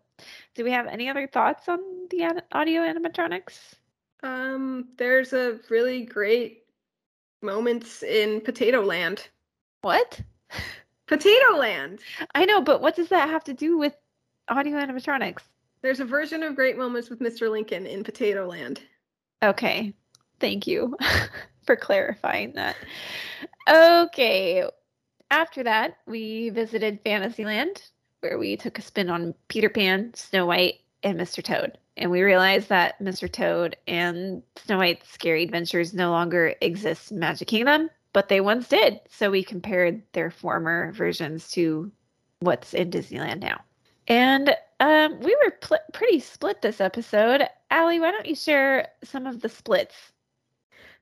Do we have any other thoughts on the audio animatronics? Um, there's a really great moments in Potato Land. What? Potato Land. I know, but what does that have to do with audio animatronics. There's a version of Great Moments with Mr. Lincoln in Potato Land. Okay. Thank you (laughs) for clarifying that. Okay. After that, we visited Fantasyland, where we took a spin on Peter Pan, Snow White, and Mr. Toad. And we realized that Mr. Toad and Snow White's Scary Adventures no longer exist in Magic Kingdom, but they once did. So we compared their former versions to what's in Disneyland now. And um, we were pl- pretty split this episode. Alli, why don't you share some of the splits?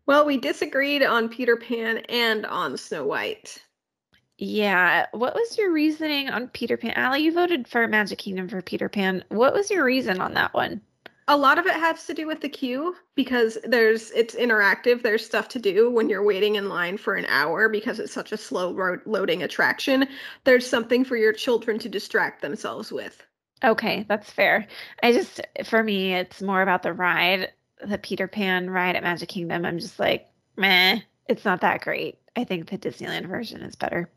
Well, we disagreed on Peter Pan and on Snow White. Yeah. What was your reasoning on Peter Pan? Alli, you voted for Magic Kingdom for Peter Pan. What was your reason on that one? A lot of it has to do with the queue because there's it's interactive. There's stuff to do when you're waiting in line for an hour because it's such a slow loading attraction. There's something for your children to distract themselves with. Okay, that's fair. I just, for me, it's more about the ride, the Peter Pan ride at Magic Kingdom. I'm just like, meh, it's not that great. I think the Disneyland version is better.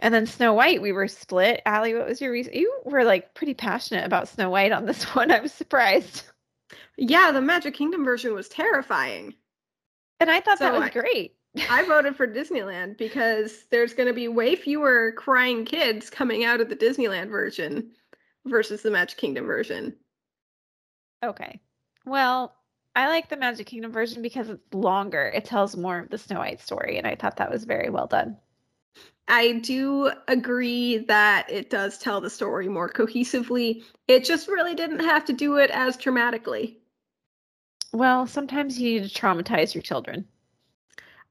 And then Snow White, we were split. Alli, what was your reason? You were like pretty passionate about Snow White on this (laughs) one. I was surprised. Yeah, the Magic Kingdom version was terrifying. And I thought So that was I- great. I (laughs) voted for Disneyland because there's going to be way fewer crying kids coming out of the Disneyland version versus the Magic Kingdom version. Okay. Well, I like the Magic Kingdom version because it's longer. It tells more of the Snow White story, and I thought that was very well done. I do agree that it does tell the story more cohesively. It just really didn't have to do it as traumatically. Well, sometimes you need to traumatize your children.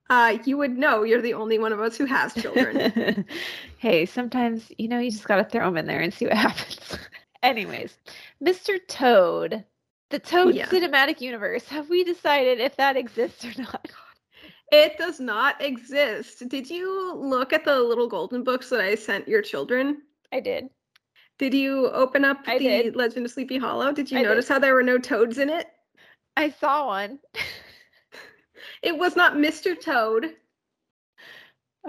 Uh, you would know you're the only one of us who has children. (laughs) hey, sometimes, you know, you just got to throw them in there and see what (laughs) happens. Anyways, Mr. Toad, the Toad Yeah. cinematic universe. Have we decided if that exists or not? (laughs) it does not exist. Did you look at the little golden books that I sent your children? I did. Did you open up I the did. Legend of Sleepy Hollow? Did you I did. notice how there were no toads in it? I saw one. (laughs) It was not Mr. Toad.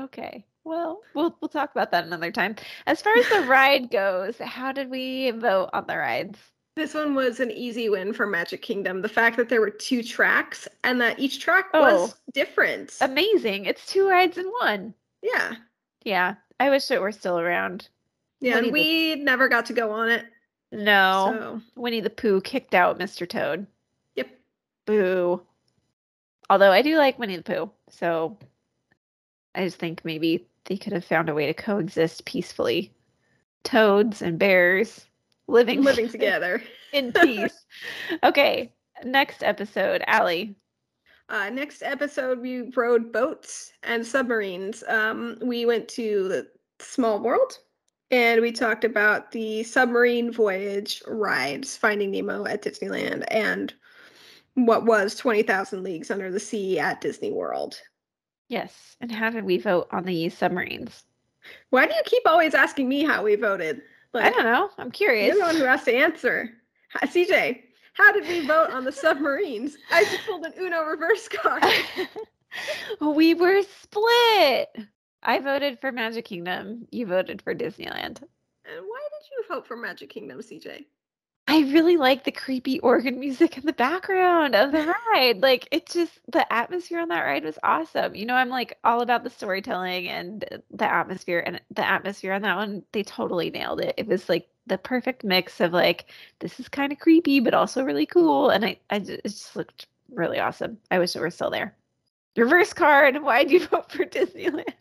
Okay. Well, we'll we'll talk about that another time. As far as the (laughs) ride goes, how did we vote on the rides? This one was an easy win for Magic Kingdom. The fact that there were two tracks and that each track was Oh. different. Amazing. It's two rides in one. yeah. Yeah. I wish it were still around. Yeah, Winnie and the- we never got to go on it. No. So, Winnie the Pooh kicked out Mr. Toad. yep. Boo. Although I do like Winnie the Pooh, so I just think maybe they could have found a way to coexist peacefully. Toads and bears living (laughs) Living together. in (laughs) peace. okay, next episode, Alli. Uh, next episode, we rode boats and submarines. Um, we went to the Small World and we talked about the submarine voyage rides, Finding Nemo at Disneyland, and what was 20,000 Leagues Under the Sea at Disney World. Yes, and how did we vote on the submarines? Why do you keep always asking me how we voted? I don't know. I'm curious. You're the one who has to answer. (laughs) Hi, CJ, how did we vote on the submarines? I just pulled an Uno reverse card. (laughs) we were split. I voted for Magic Kingdom. You voted for Disneyland. And why did you vote for Magic Kingdom, CJ? I really like the creepy organ music in the background of the ride. Like it just the atmosphere on that ride was awesome. You know, I'm like all about the storytelling and the atmosphere and the atmosphere on that one, they totally nailed it. It was like the perfect mix of like this is kind of creepy but also really cool and I I just, it just looked really awesome. I wish it were still there. Reverse card, why'd you (laughs) vote for Disneyland?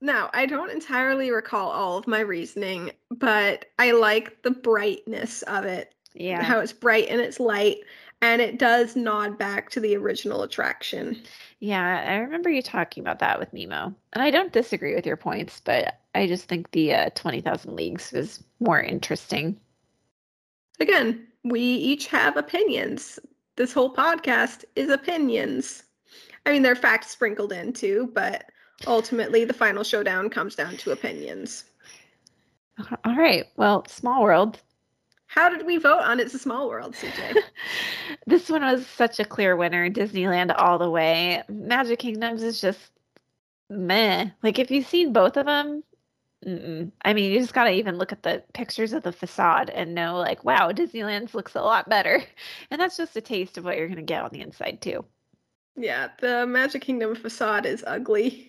Now, I don't entirely recall all of my reasoning, but I like the brightness of it. Yeah. How it's bright and it's light, and it does nod back to the original attraction. Yeah, I remember you talking about that with Nemo. And I don't disagree with your points, but I just think the uh, 20,000 Leagues was more interesting. Again, we each have opinions. This whole podcast is opinions. I mean, there are facts sprinkled in too, but ultimately the final showdown comes down to opinions. All right. Well, Small World. How did we vote on It's a Small World, CJ? (laughs) this one was such a clear winner. Disneyland all the way. Magic Kingdoms is just meh. Like, if you've seen both of them, mm-mm. I mean, you just got to even look at the pictures of the facade and know, like, wow, Disneyland's looks a lot better. (laughs) And that's just a taste of what you're going to get on the inside, too. yeah, the Magic Kingdom facade is ugly.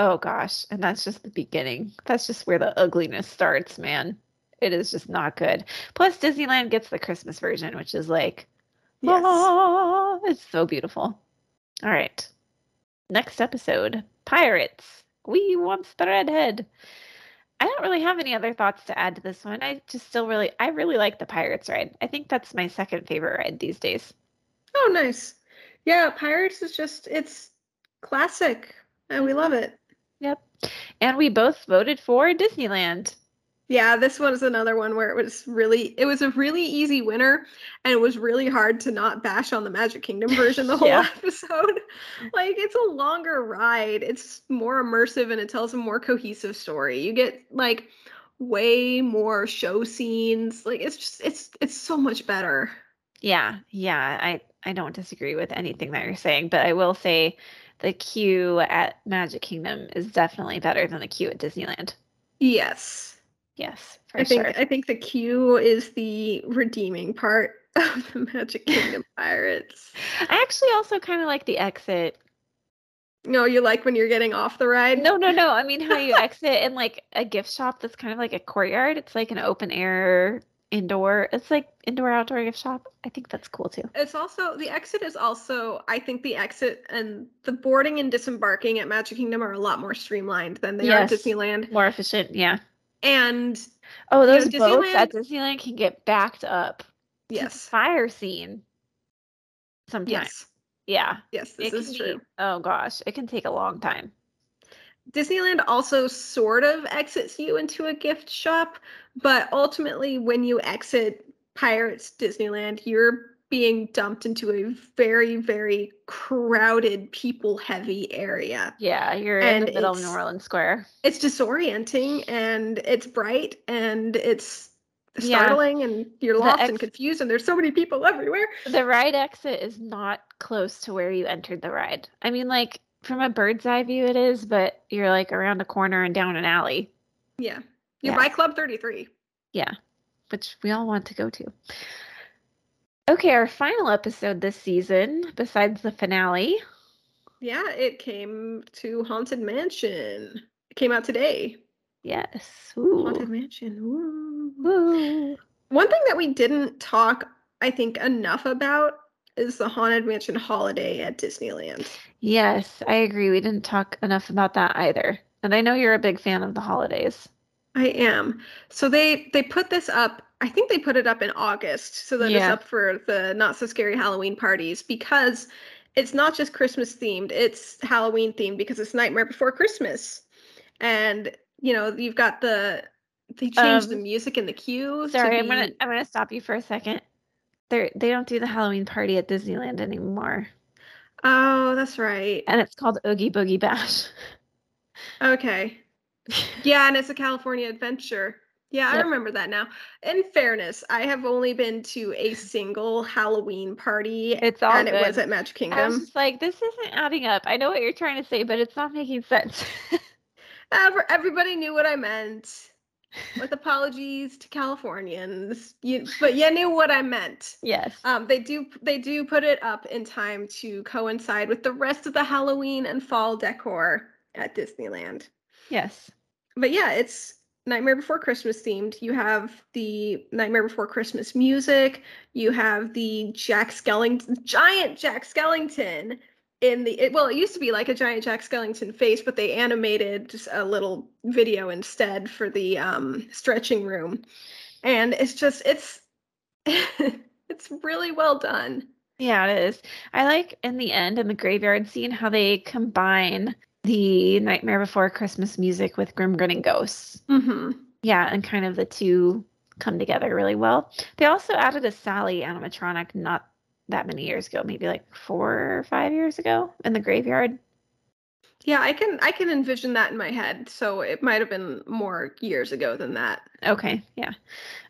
Oh gosh, and that's just the beginning. That's just where the ugliness starts, man. It is just not good. Plus, Disneyland gets the Christmas version, which is like, Yes. ah, it's so beautiful. All right, next episode: Pirates. We wants the redhead. I don't really have any other thoughts to add to this one. I just still really, I really like the Pirates ride. I think that's my second favorite ride these days. Oh, nice. Yeah, Pirates is just it's classic and we love it. Yep. And we both voted for Disneyland. Yeah, this was another one where it was really it was a really easy winner and it was really hard to not bash on the Magic Kingdom version the (laughs) whole Yeah. episode. (laughs) Like it's a longer ride. It's more immersive and it tells a more cohesive story. You get like way more show scenes. Like it's just it's it's so much better. Yeah, yeah, I I don't disagree with anything that you're saying, but I will say the queue at Magic Kingdom is definitely better than the queue at Disneyland. Yes. Yes, for I think sure. I think the queue is the redeeming part (laughs) of the Magic Kingdom (laughs) Pirates. I actually also kind of like the exit. No, you like when you're getting off the ride? No, no, no. I mean how you (laughs) exit in like a gift shop that's kind of like a courtyard. It's like an open air indoor. It's like indoor outdoor gift shop. I think that's cool too. It's also the exit is also I think the exit and the boarding and disembarking at Magic Kingdom are a lot more streamlined than they are at Disneyland. More efficient, yeah. And Oh, You know, those boats at Disneyland can get backed up. yes, Fire scene. Sometimes. yes, Yeah. yes, this it is true. Be, oh gosh, it can take a long time. Disneyland also sort of exits you into a gift shop, but ultimately, when you exit Pirates Disneyland, you're being dumped into a very, very crowded, people heavy area. Yeah, you're in the middle of New Orleans Square. It's disorienting and it's bright and it's Yeah. startling and you're lost and confused and there's so many people everywhere. The ride exit is not close to where you entered the ride. I mean, like from a bird's eye view, it is, but you're like around a corner and down an alley. Yeah. You're Yeah. by Club 33. Yeah, which we all want to go to. Okay, our final episode this season, besides the finale. Yeah, it came to Haunted Mansion. It came out today. Yes. Haunted Mansion. Woo. Ooh. One thing that we didn't talk, I think, enough about is the Haunted Mansion holiday at Disneyland. Yes, I agree. We didn't talk enough about that either. And I know you're a big fan of the holidays. I am. So they they put this up. I think they put it up in August so that it's up for the not so scary Halloween parties because it's not just Christmas themed, it's Halloween themed because it's Nightmare Before Christmas. And you know, you've got the they changed the Um, music in the queue. to Sorry, I'm gonna I'm gonna stop you for a second. They they don't do the Halloween party at Disneyland anymore, Oh, that's right. and it's called Oogie Boogie Bash. Okay. (laughs) Yeah, and it's a California adventure. Yeah, I remember that now. In fairness, I have only been to a single Halloween party, It's all and it was good. at Magic I was Kingdom. just like, this isn't adding up. I know what you're trying to say, but it's not making sense. (laughs) Ever- Everybody knew what I meant. With apologies to Californians, you, but you knew what I meant. yes. Um, they do they do put it up in time to coincide with the rest of the Halloween and fall decor at Disneyland. Yes. but yeah, it's Nightmare Before Christmas themed. You have the Nightmare Before Christmas music. You have the Jack Skellington, giant Jack Skellington in the. It, well, it used to be like a giant Jack Skellington face, but they animated just a little video instead for the um, stretching room, and it's just it's (laughs) it's really well done. Yeah, it is. I like in the end in the graveyard scene how they combine the Nightmare Before Christmas music with Grim Grinning Ghosts. Mm-hmm. Yeah, and kind of the two come together really well. They also added a Sally animatronic not that many years ago, maybe like four or five years ago in the graveyard. Yeah, I can I can envision that in my head. So it might have been more years ago than that. Okay, yeah.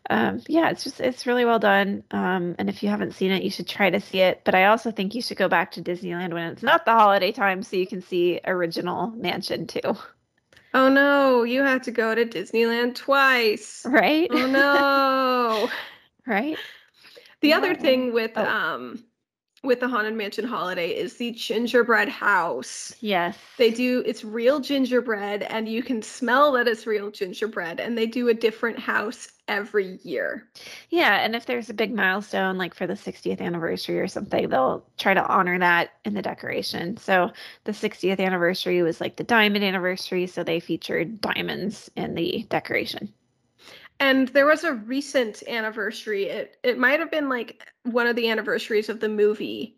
Um, yeah, it's just it's really well done. Um, and if you haven't seen it, you should try to see it. But I also think you should go back to Disneyland when it's not the holiday time so you can see original mansion too. Oh no, you have to go to Disneyland twice. Right? Oh no. (laughs) right? The other thing with Oh. um with the Haunted Mansion holiday is the gingerbread house. Yes. They do it's real gingerbread and you can smell that it's real gingerbread and they do a different house every year. Yeah, and if there's a big milestone like for the 60th anniversary or something, they'll try to honor that in the decoration. So the 60th anniversary was like the diamond anniversary, so they featured diamonds in the decoration. And there was a recent anniversary. It it might have been like one of the anniversaries of the movie.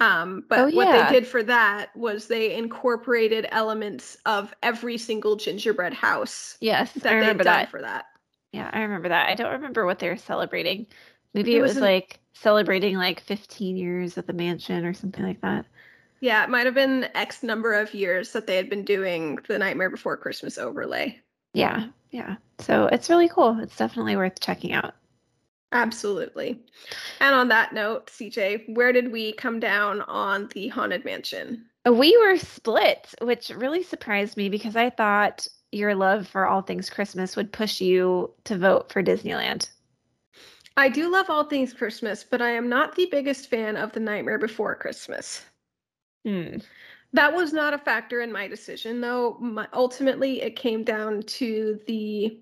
Um, but Oh, what they did for that was they incorporated elements of every single gingerbread house Yes, that I remember done that. for that. Yeah, I remember that. I don't remember what they were celebrating. Maybe It it was was an- like celebrating like 15 years at the mansion or something like that. Yeah, it might have been X number of years that they had been doing the Nightmare Before Christmas overlay. Yeah, yeah. So it's really cool. It's definitely worth checking out. Absolutely. And on that note, CJ, where did we come down on the Haunted Mansion? We were split, which really surprised me because I thought your love for all things Christmas would push you to vote for Disneyland. I do love all things Christmas, but I am not the biggest fan of the Nightmare Before Christmas. Hmm. That was not a factor in my decision, though. My, ultimately, it came down to the.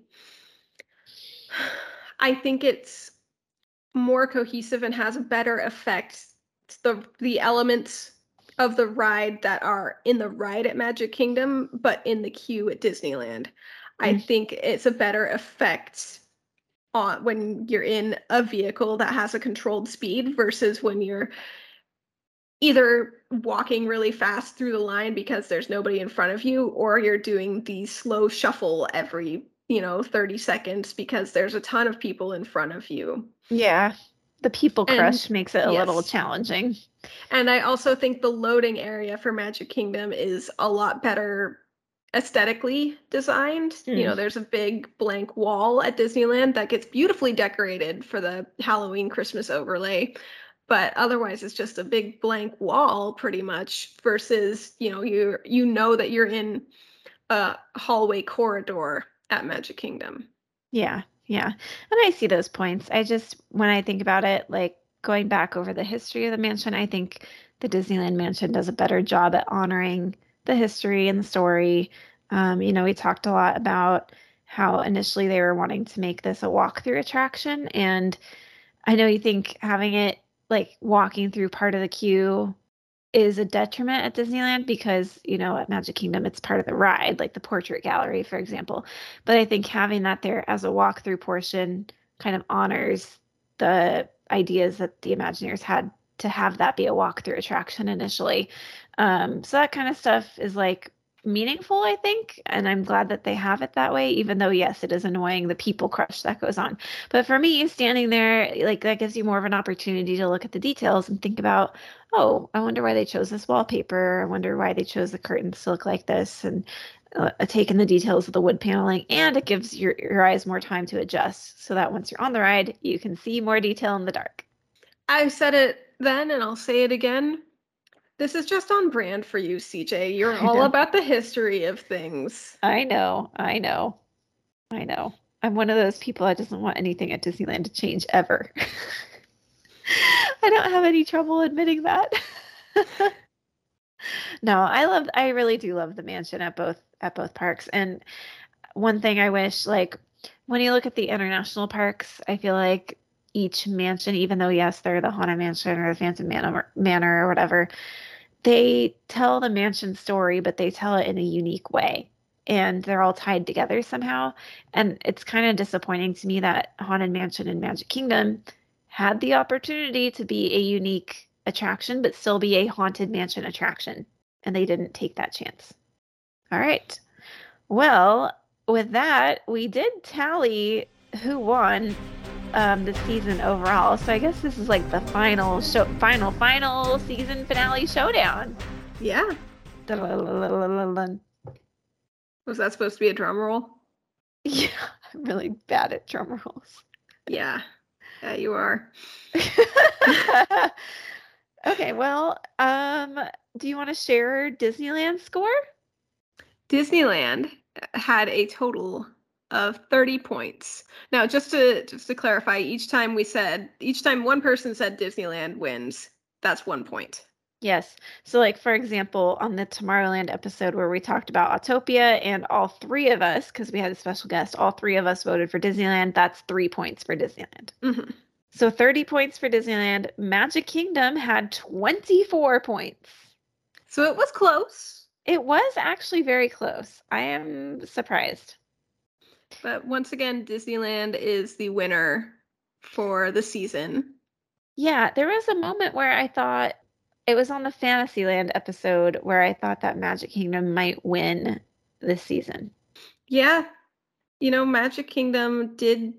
(sighs) I think it's more cohesive and has a better effect. The the elements of the ride that are in the ride at Magic Kingdom, but in the queue at Disneyland. I Mm. think it's a better effect on when you're in a vehicle that has a controlled speed versus when you're either walking really fast through the line because there's nobody in front of you or you're doing the slow shuffle every you know 30 seconds because there's a ton of people in front of you. Yeah. The people And- crush makes it a little challenging. and i also think the loading area for magic kingdom is a lot better aesthetically designed. You hmm. know there's a big blank wall at disneyland that gets beautifully decorated for the halloween christmas overlay but otherwise it's just a big blank wall pretty much versus you know you you know that you're in a hallway corridor at magic kingdom Yeah, yeah. And I see those points. I just, when I think about it, like going back over the history of the mansion, I think the Disneyland mansion does a better job at honoring the history and the story. Um, you know, we talked a lot about how initially they were wanting to make this a walkthrough attraction. And I know you think having it like walking through part of the queue is a detriment at Disneyland because, you know, at Magic Kingdom, it's part of the ride, like the portrait gallery, for example. But I think having that there as a walkthrough portion kind of honors the ideas that the Imagineers had to have that be a walkthrough attraction initially. Um, so that kind of stuff is like meaningful, I think. And I'm glad that they have it that way, even though, yes, it is annoying the people crush that goes on. But for me, standing there, like that gives you more of an opportunity to look at the details and think about, oh, I wonder why they chose this wallpaper. I wonder why they chose the curtains to look like this. And uh, take in the details of the wood paneling, and it gives your, your eyes more time to adjust so that once you're on the ride, you can see more detail in the dark. i said it then and i'll say it again this is just on brand for you cj you're all about the history of things I know, I know, I know. I'm one of those people that doesn't want anything at Disneyland to change ever. (laughs) I don't have any trouble admitting that. (laughs) no, I love I really do love the mansion at both at both parks. And one thing I wish like when you look at the international parks, I feel like each mansion, even though yes, they're the Haunted Mansion or the Phantom Manor, or whatever, they tell the mansion story, but they tell it in a unique way and they're all tied together somehow. And it's kind of disappointing to me that Haunted Mansion and Magic Kingdom had the opportunity to be a unique attraction, but still be a Haunted Mansion attraction. And they didn't take that chance. All right. Well, with that, we did tally who won um, the season overall. So I guess this is like the final show, final, final season finale showdown. yeah was that supposed to be a drum roll (laughs) Yeah, I'm really bad at drum rolls. yeah yeah you are (laughs) okay, well, um, do you want to share Disneyland score? Disneyland had a total of 30 points. Now, just to just to clarify, each time we said each time one person said Disneyland wins, that's 1 point. Yes. So, like for example, on the Tomorrowland episode where we talked about Autopia, and all three of us, because we had a special guest, all three of us voted for Disneyland. That's three points for Disneyland. Mhm. So 30 points for Disneyland. Magic Kingdom had 24 points. So it was close, It was actually very close. I am surprised. But once again Disneyland is the winner for the season. Yeah, there was a moment where I thought it was on the Fantasyland episode where I thought that Magic Kingdom might win this season. Yeah. You know, Magic Kingdom did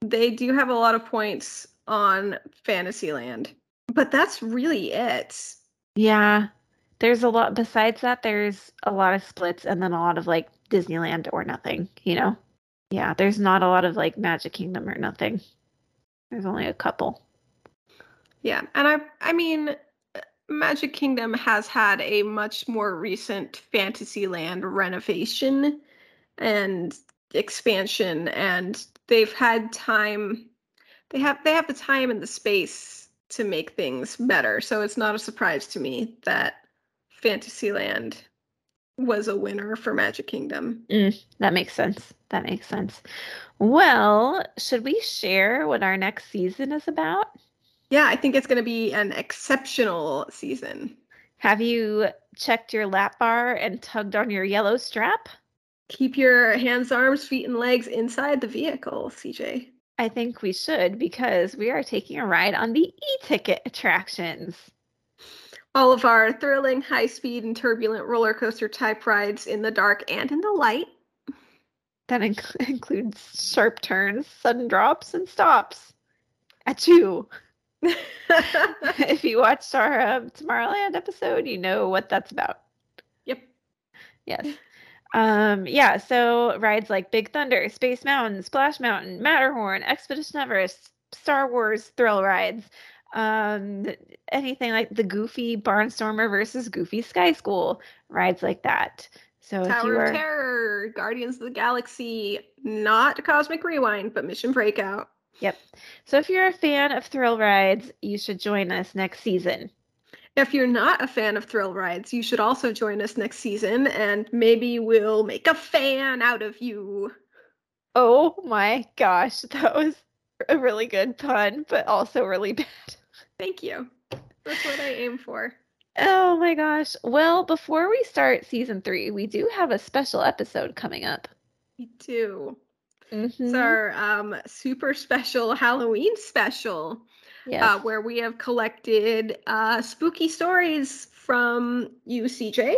they do have a lot of points on Fantasyland. But that's really it. Yeah. There's a lot besides that there's a lot of splits and then a lot of like Disneyland or nothing, you know. Yeah, there's not a lot of like Magic Kingdom or nothing. There's only a couple. Yeah, and I I mean Magic Kingdom has had a much more recent Fantasyland renovation and expansion and they've had time they have they have the time and the space to make things better. So it's not a surprise to me that Fantasyland was a winner for Magic Kingdom. Mm, that makes sense. That makes sense. Well, should we share what our next season is about? Yeah, I think it's going to be an exceptional season. Have you checked your lap bar and tugged on your yellow strap? Keep your hands, arms, feet, and legs inside the vehicle, CJ. I think we should because we are taking a ride on the e ticket attractions. All of our thrilling, high speed, and turbulent roller coaster type rides in the dark and in the light. That inc- (laughs) includes sharp turns, sudden drops, and stops. At you. (laughs) if you watched our uh, Tomorrowland episode, you know what that's about. Yep. Yes. Um, yeah, so rides like Big Thunder, Space Mountain, Splash Mountain, Matterhorn, Expedition Everest, Star Wars thrill rides, um, anything like the Goofy Barnstormer versus Goofy Sky School, rides like that. So Tower if you of Terror, Guardians of the Galaxy, not Cosmic Rewind, but Mission Breakout. Yep. So if you're a fan of thrill rides, you should join us next season. If you're not a fan of thrill rides, you should also join us next season, and maybe we'll make a fan out of you. Oh my gosh, (laughs) that was a really good pun, but also really (laughs) bad. Thank you. That's what I aim for. Oh my gosh. Well, before we start season three, we do have a special episode coming up. Me too. Mhm. It's our um, super special Halloween special. Yes. uh, where we have collected uh, spooky stories from you, CJ,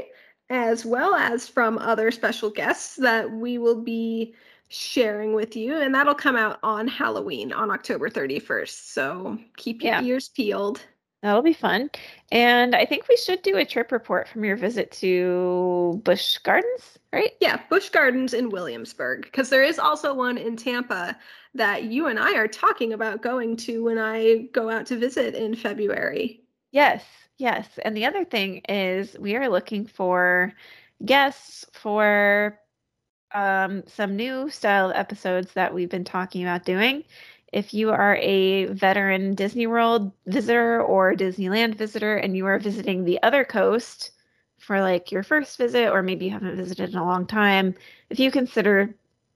as well as from other special guests that we will be sharing with you. And that'll come out on Halloween on October 31st. So keep your Yeah. ears peeled. That'll be fun. And I think we should do a trip report from your visit to Busch Gardens, right? Yeah, Busch Gardens in Williamsburg, because there is also one in Tampa that you and I are talking about going to when I go out to visit in February. Yes, yes. And the other thing is we are looking for guests for um, some new style episodes that we've been talking about doing. If you are a veteran Disney World visitor or Disneyland visitor and you are visiting the other coast for like your first visit, or maybe you haven't visited in a long time, if you consider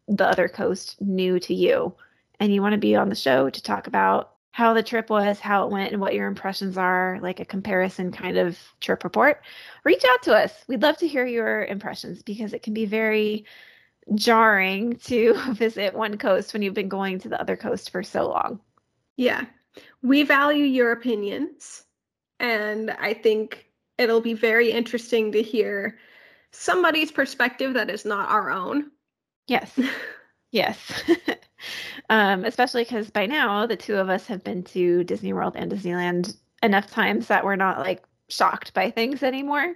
the other coast new to you and you want to be on the show to talk about how the trip was, how it went, and what your impressions are, like a comparison kind of trip report, reach out to us. We'd love to hear your impressions because it can be very jarring to (laughs) visit one coast when you've been going to the other coast for so long. Yeah. We value your opinions. And I think it'll be very interesting to hear somebody's perspective that is not our own. Yes. (laughs) Yes. (laughs) um, especially because by now the two of us have been to Disney World and Disneyland enough times that we're not like shocked by things anymore.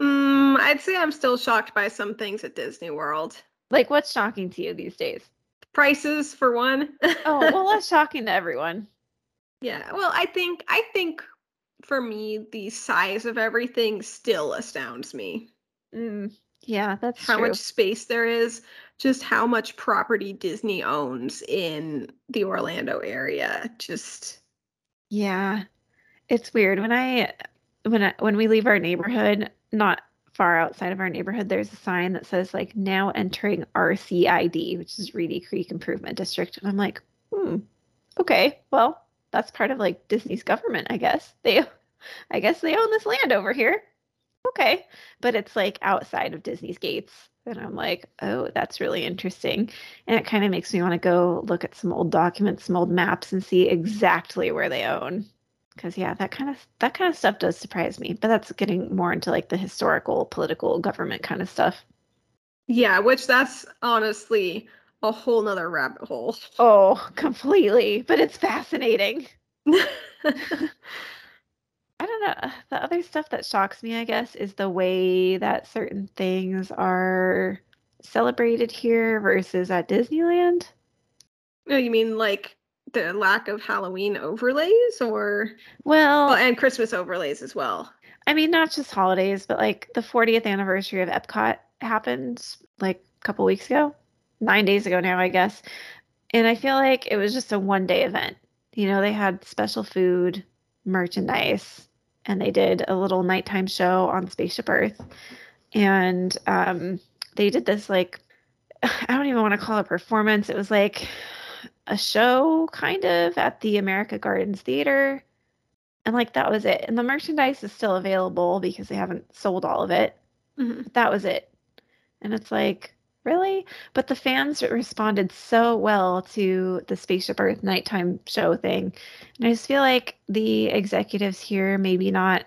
Mm, I'd say I'm still shocked by some things at Disney World. Like, what's shocking to you these days? Prices, for one. Oh, well, that's (laughs) shocking to everyone. yeah. Well, I think I think for me, the size of everything still astounds me. Mm, yeah, that's how true. much space there is, just how much property Disney owns in the Orlando area. Just Yeah. It's weird when I when I, when we leave our neighborhood, not far outside of our neighborhood, there's a sign that says like now entering RCID, which is Reedy Creek Improvement District, and I'm like, hmm, okay, well, that's part of like Disney's government, I guess. They, I guess they own this land over here. Okay, but it's like outside of Disney's gates, and I'm like, oh, that's really interesting, and it kind of makes me want to go look at some old documents, some old maps, and see exactly where they own. Because yeah, that kind of that kind of stuff does surprise me. But that's getting more into like the historical, political, government kind of stuff. Yeah, which that's honestly a whole nother rabbit hole. Oh, completely. But it's fascinating. (laughs) (laughs) I don't know. The other stuff that shocks me, I guess, is the way that certain things are celebrated here versus at Disneyland. No, you mean like the lack of Halloween overlays or well, well and Christmas overlays as well. I mean, not just holidays, but like the 40th anniversary of Epcot happened like a couple weeks ago, nine days ago now, I guess. And I feel like it was just a one day event. You know, they had special food, merchandise, and they did a little nighttime show on Spaceship Earth. And um, they did this like, (sighs) I don't even want to call it a performance. It was like a show kind of at the America Gardens Theater. And like that was it. And the merchandise is still available because they haven't sold all of it. Mm-hmm. That was it. And it's like, really? But the fans responded so well to the Spaceship Earth nighttime show thing. And I just feel like the executives here maybe not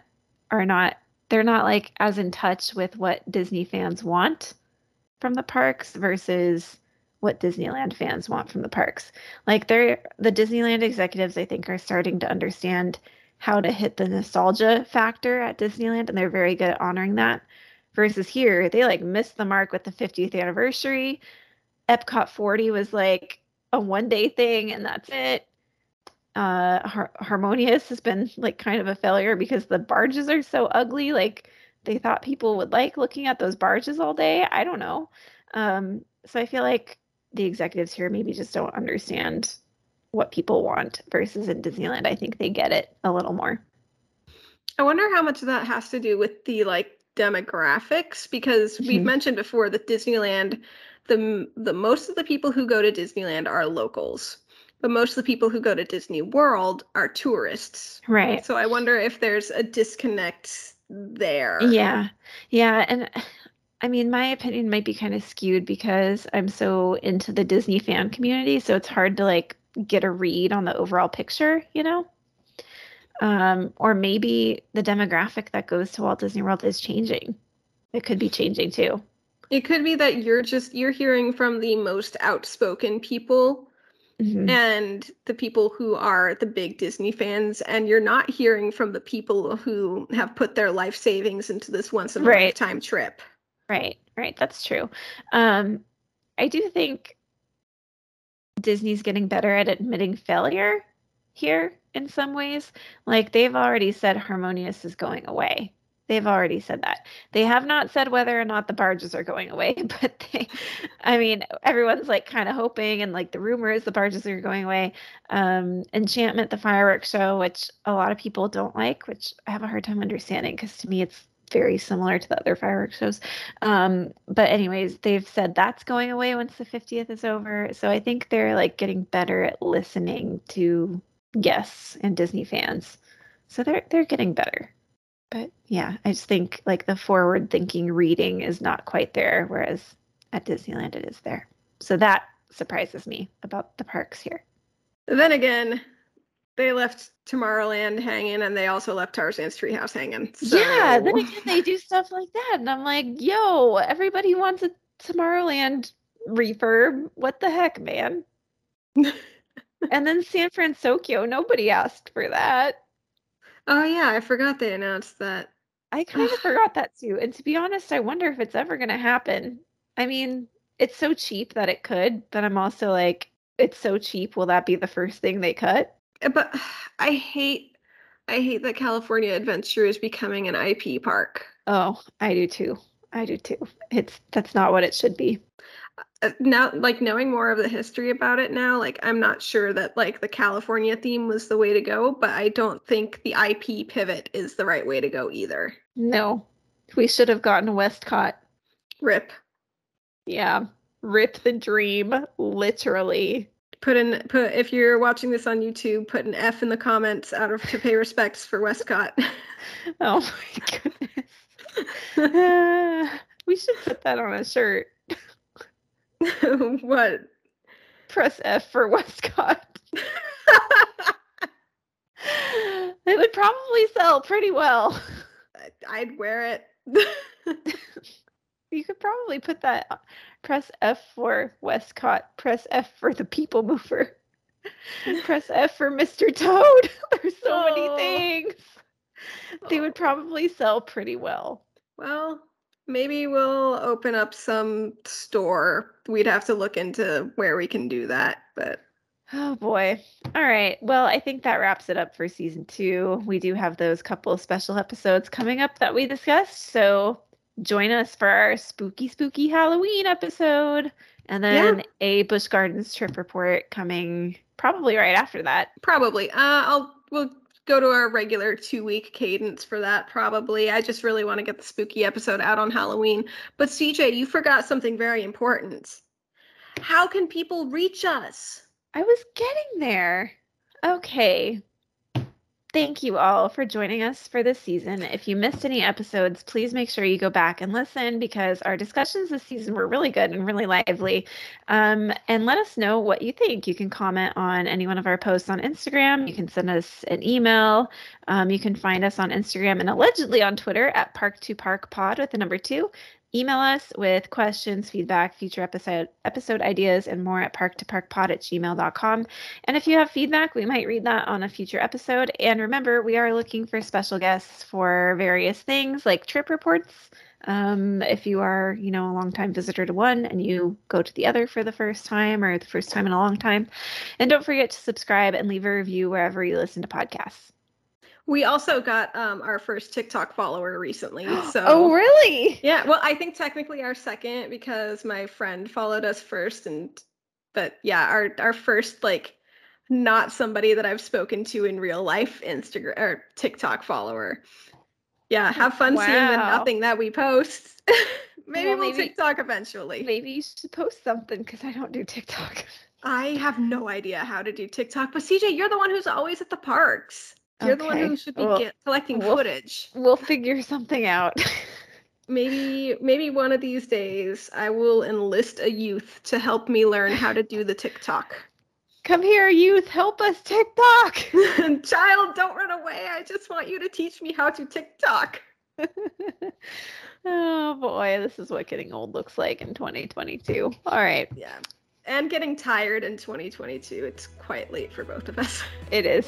are not they're not like as in touch with what Disney fans want from the parks versus what Disneyland fans want from the parks. Like they're the Disneyland executives I think are starting to understand how to hit the nostalgia factor at Disneyland and they're very good at honoring that. Versus here they like missed the mark with the 50th anniversary. Epcot 40 was like a one day thing and that's it. Uh Har- harmonious has been like kind of a failure because the barges are so ugly like they thought people would like looking at those barges all day. I don't know. Um so i feel like the executives here maybe just don't understand what people want versus in disneyland i think they get it a little more i wonder how much of that has to do with the like demographics because mm-hmm. we've mentioned before that Disneyland the the most of the people who go to Disneyland are locals but most of the people who go to Disney World are tourists. Right. So I wonder if there's a disconnect there. Yeah. Yeah, and I mean, my opinion might be kind of skewed because I'm so into the Disney fan community, so it's hard to like get a read on the overall picture, you know? um, or maybe the demographic that goes to Walt Disney World is changing. It could be changing too. It could be that you're just you're hearing from the most outspoken people mm-hmm. and the people who are the big Disney fans, and you're not hearing from the people who have put their life savings into this once in a right. lifetime trip. Right, right. That's true. Um, I do think Disney's getting better at admitting failure here in some ways. Like they've already said Harmonious is going away. They've already said that. They have not said whether or not the barges are going away, (laughs) but they, I mean, everyone's like kind of hoping, and like the rumor is the barges are going away. Um, Enchantment, the fireworks show, which a lot of people don't like, which I have a hard time understanding because to me it's very similar to the other fireworks shows. Um, but anyways, they've said that's going away once the 50th is over. So I think they're like getting better at listening to guests and Disney fans. So they're they're getting better. But yeah, I just think like the forward thinking reading is not quite there, whereas at Disneyland it is there. So that surprises me about the parks here. Then again, they left Tomorrowland hanging and they also left Tarzan's treehouse hanging. So. Yeah, then again they do stuff like that. And I'm like, yo, everybody wants a Tomorrowland refurb. What the heck, man? (laughs) and then San Fransokyo, nobody asked for that. Oh yeah, I forgot they announced that. I kind of (sighs) forgot that too. And to be honest, I wonder if it's ever going to happen. I mean, it's so cheap that it could, but I'm also like, it's so cheap. Will that be the first thing they cut? Eh, but (sighs) I hate, I hate that California Adventure is becoming an IP park. Oh, I do too. I do too. It's that's not what it should be. Uh, now like knowing more of the history about it now like i'm not sure that like the california theme was the way to go but i don't think the ip pivot is the right way to go either no we should have gotten WestCOT rip yeah rip the dream literally put in put if you're watching this on youtube put an f in the comments out of to pay respects for WestCOT (laughs) oh my goodness uh, (laughs) we should put that on a shirt (laughs) what? Press F for WestCOT. It would probably sell pretty well. I'd wear it. You could probably put that uh, press F for WestCOT, press F for the people mover. (laughs) press F for Mr. Toad. (laughs) There's so oh. many things. They would probably sell pretty well. Well, maybe we'll open up some store. We'd have to look into where we can do that, but Oh boy. All right. Well, I think that wraps it up for season two. We do have those couple of special episodes coming up that we discussed. So join us for our spooky, spooky Halloween episode. And then yeah. a Busch Gardens trip report coming probably right after that. Probably. Uh, I'll we'll go to our regular two week cadence for that. Probably. I just really want to get the spooky episode out on Halloween. But CJ, you forgot something very important. How can people reach us? I was getting there. Okay. Thank you all for joining us for this season. If you missed any episodes, please make sure you go back and listen because our discussions this season were really good and really lively. Um, and let us know what you think. You can comment on any one of our posts on Instagram. You can send us an email. Um, you can find us on Instagram and allegedly on Twitter at Park to Park Pod with the number two. Email us with questions, feedback, future episode episode ideas, and more at parktoparkpod at gmail.com. And if you have feedback, we might read that on a future episode. And remember, we are looking for special guests for various things like trip reports. Um, if you are, you know, a long time visitor to one and you go to the other for the first time or the first time in a long time. And don't forget to subscribe and leave a review wherever you listen to podcasts. We also got um, our first TikTok follower recently. (gasps) So Oh really? Yeah. Well, I think technically our second because my friend followed us first and but yeah, our our first like not somebody that I've spoken to in real life Instagram or TikTok follower. Yeah, have fun wow. seeing the nothing that we post. (laughs) maybe well, we'll maybe, TikTok eventually. Maybe you should post something because I don't do TikTok. I have no idea how to do TikTok, but CJ, you're the one who's always at the parks. You're okay. the one who should be well, get, collecting we'll, footage. We'll figure something out. (laughs) maybe maybe one of these days I will enlist a youth to help me learn how to do the TikTok. Come here, youth, help us TikTok. (laughs) Child, don't run away. I just want you to teach me how to TikTok. (laughs) oh boy, this is what getting old looks like in 2022. All right. Yeah. And getting tired in 2022. It's quite late for both of us. It is.